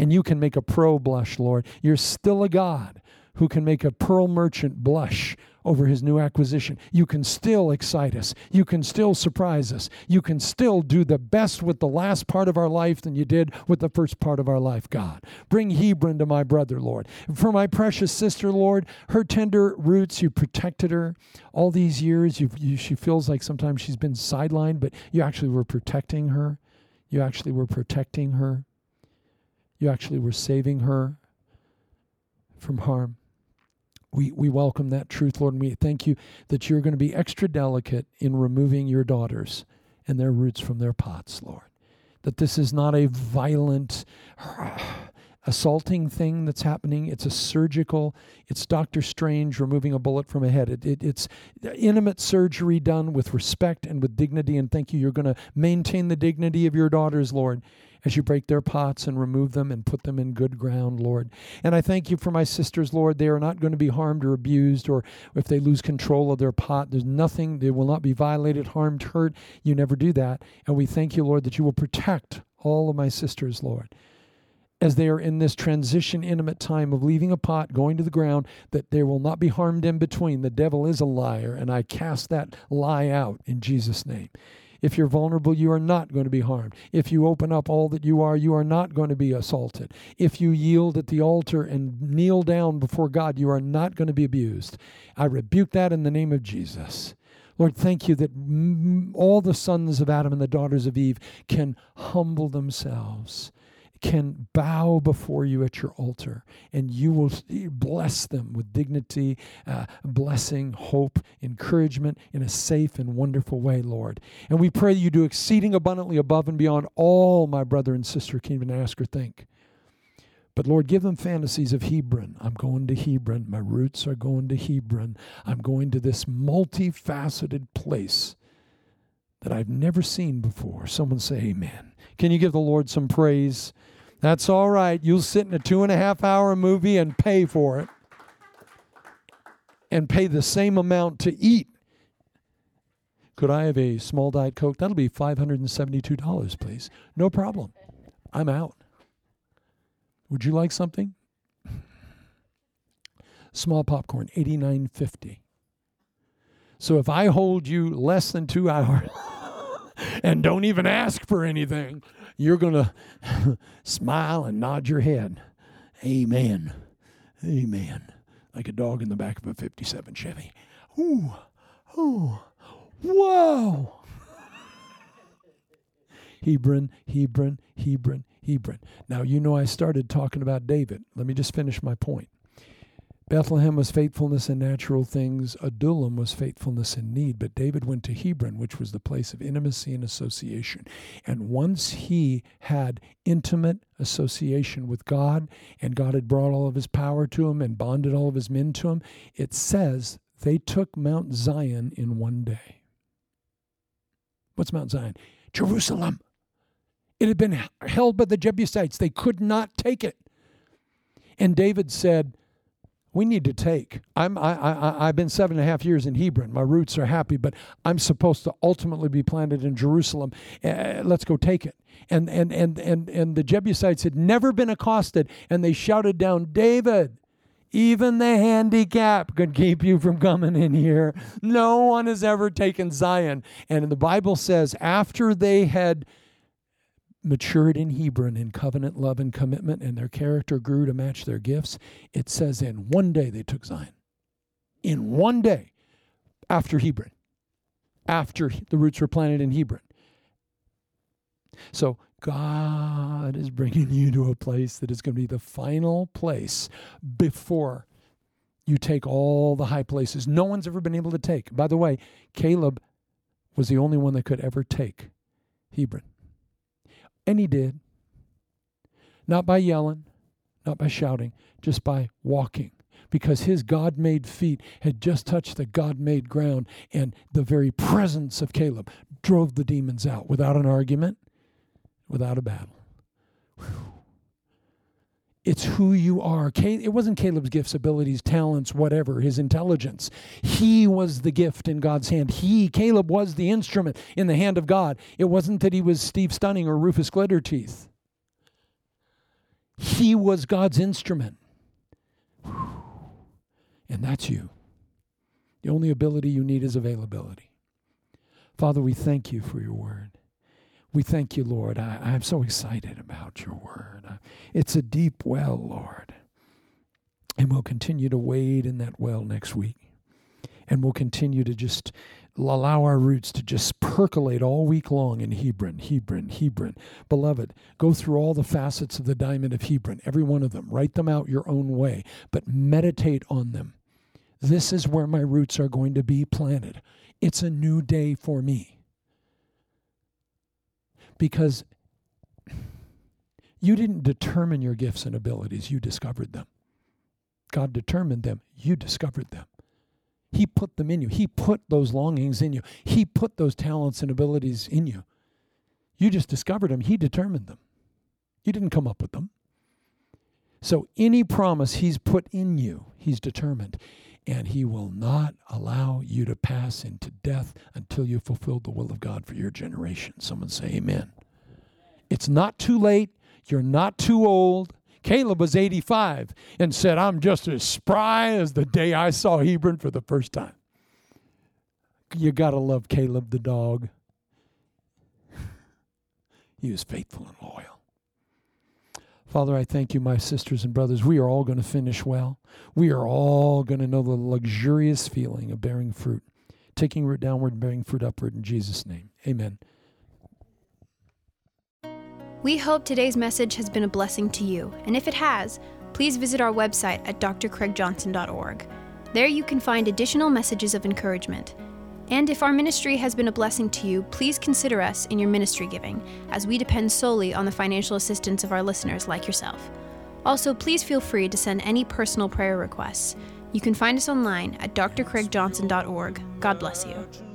and you can make a pro blush, Lord. You're still a God who can make a pearl merchant blush over his new acquisition. You can still excite us. You can still surprise us. You can still do the best with the last part of our life than you did with the first part of our life, God. Bring Hebron to my brother, Lord. For my precious sister, Lord, her tender roots, you protected her all these years. You, you, she feels like sometimes she's been sidelined, but you actually were protecting her. You actually were protecting her. You actually were saving her from harm. We, we welcome that truth, Lord, and we thank you that you're going to be extra delicate in removing your daughters and their roots from their pots, Lord. That this is not a violent, assaulting thing that's happening. It's a surgical, it's Doctor Strange removing a bullet from a head. It, it, it's intimate surgery done with respect and with dignity. And thank you. You're going to maintain the dignity of your daughters, Lord as you break their pots and remove them and put them in good ground, Lord. And I thank you for my sisters, Lord. They are not going to be harmed or abused, or if they lose control of their pot, there's nothing, they will not be violated, harmed, hurt. You never do that. And we thank you, Lord, that you will protect all of my sisters, Lord as they are in this transition intimate time of leaving a pot, going to the ground, that they will not be harmed in between. The devil is a liar, and I cast that lie out in Jesus' name. If you're vulnerable, you are not going to be harmed. If you open up all that you are, you are not going to be assaulted. If you yield at the altar and kneel down before God, you are not going to be abused. I rebuke that in the name of Jesus. Lord, thank you that all the sons of Adam and the daughters of Eve can humble themselves can bow before you at your altar, and you will bless them with dignity, uh, blessing, hope, encouragement in a safe and wonderful way, Lord. And we pray that you do exceeding abundantly above and beyond all my brother and sister can even ask or think. But Lord, give them fantasies of Hebron. I'm going to Hebron. My roots are going to Hebron. I'm going to this multifaceted place that I've never seen before. Someone say, Amen. Can you give the Lord some praise? That's all right. You'll sit in a two and a half hour movie and pay for it and pay the same amount to eat. Could I have a small Diet Coke? That'll be $572, please. No problem. I'm out. Would you like something? Small popcorn, 89.50. So if I hold you less than 2 hours and don't even ask for anything, you're going to smile and nod your head. Amen. Amen. Like a dog in the back of a 57 Chevy. Ooh, ooh, whoa. Hebron, Hebron, Hebron, Hebron. Now, you know I started talking about David. Let me just finish my point. Bethlehem was faithfulness in natural things. Adullam was faithfulness in need. But David went to Hebron, which was the place of intimacy and association. And once he had intimate association with God, and God had brought all of his power to him and bonded all of his men to him, it says they took Mount Zion in one day. What's Mount Zion? Jerusalem. It had been held by the Jebusites. They could not take it. And David said, We need to take. I'm I, I I've been seven and a half years in Hebron. My roots are happy, but I'm supposed to ultimately be planted in Jerusalem. Uh, let's go take it. And and and and and the Jebusites had never been accosted, and they shouted down, David. Even the handicap could keep you from coming in here. No one has ever taken Zion. And the Bible says, after they had matured in Hebron in covenant love and commitment, and their character grew to match their gifts, it says in one day they took Zion. In one day after Hebron, after the roots were planted in Hebron. So God is bringing you to a place that is going to be the final place before you take all the high places no one's ever been able to take. By the way, Caleb was the only one that could ever take Hebron. And he did. Not by yelling, not by shouting, just by walking. Because his God made feet had just touched the God made ground, and the very presence of Caleb drove the demons out without an argument, without a battle. Whew. It's who you are. It wasn't Caleb's gifts, abilities, talents, whatever, his intelligence. He was the gift in God's hand. He, Caleb, was the instrument in the hand of God. It wasn't that he was Steve Stunning or Rufus Glitterteeth. He was God's instrument. And that's you. The only ability you need is availability. Father, we thank you for your word. We thank you, Lord. I, I'm so excited about your word. Uh, it's a deep well, Lord. And we'll continue to wade in that well next week. And we'll continue to just allow our roots to just percolate all week long in Hebron, Hebron, Hebron. Beloved, go through all the facets of the diamond of Hebron, every one of them. Write them out your own way, but meditate on them. This is where my roots are going to be planted. It's a new day for me because you didn't determine your gifts and abilities, you discovered them. God determined them, you discovered them. He put them in you. He put those longings in you. He put those talents and abilities in you. You just discovered them. He determined them. You didn't come up with them. So, any promise He's put in you, He's determined and he will not allow you to pass into death until you fulfilled the will of God for your generation. Someone say amen. It's not too late. You're not too old. Caleb was 85 and said, I'm just as spry as the day I saw Hebron for the first time. You got to love Caleb the dog. he was faithful and loyal. Father, I thank you, my sisters and brothers. We are all going to finish well. We are all going to know the luxurious feeling of bearing fruit, taking root downward and bearing fruit upward in Jesus' name. Amen. We hope today's message has been a blessing to you, and if it has, please visit our website at drcraigjohnson.org. There you can find additional messages of encouragement. And if our ministry has been a blessing to you, please consider us in your ministry giving, as we depend solely on the financial assistance of our listeners like yourself. Also, please feel free to send any personal prayer requests. You can find us online at drcraigjohnson.org. God bless you.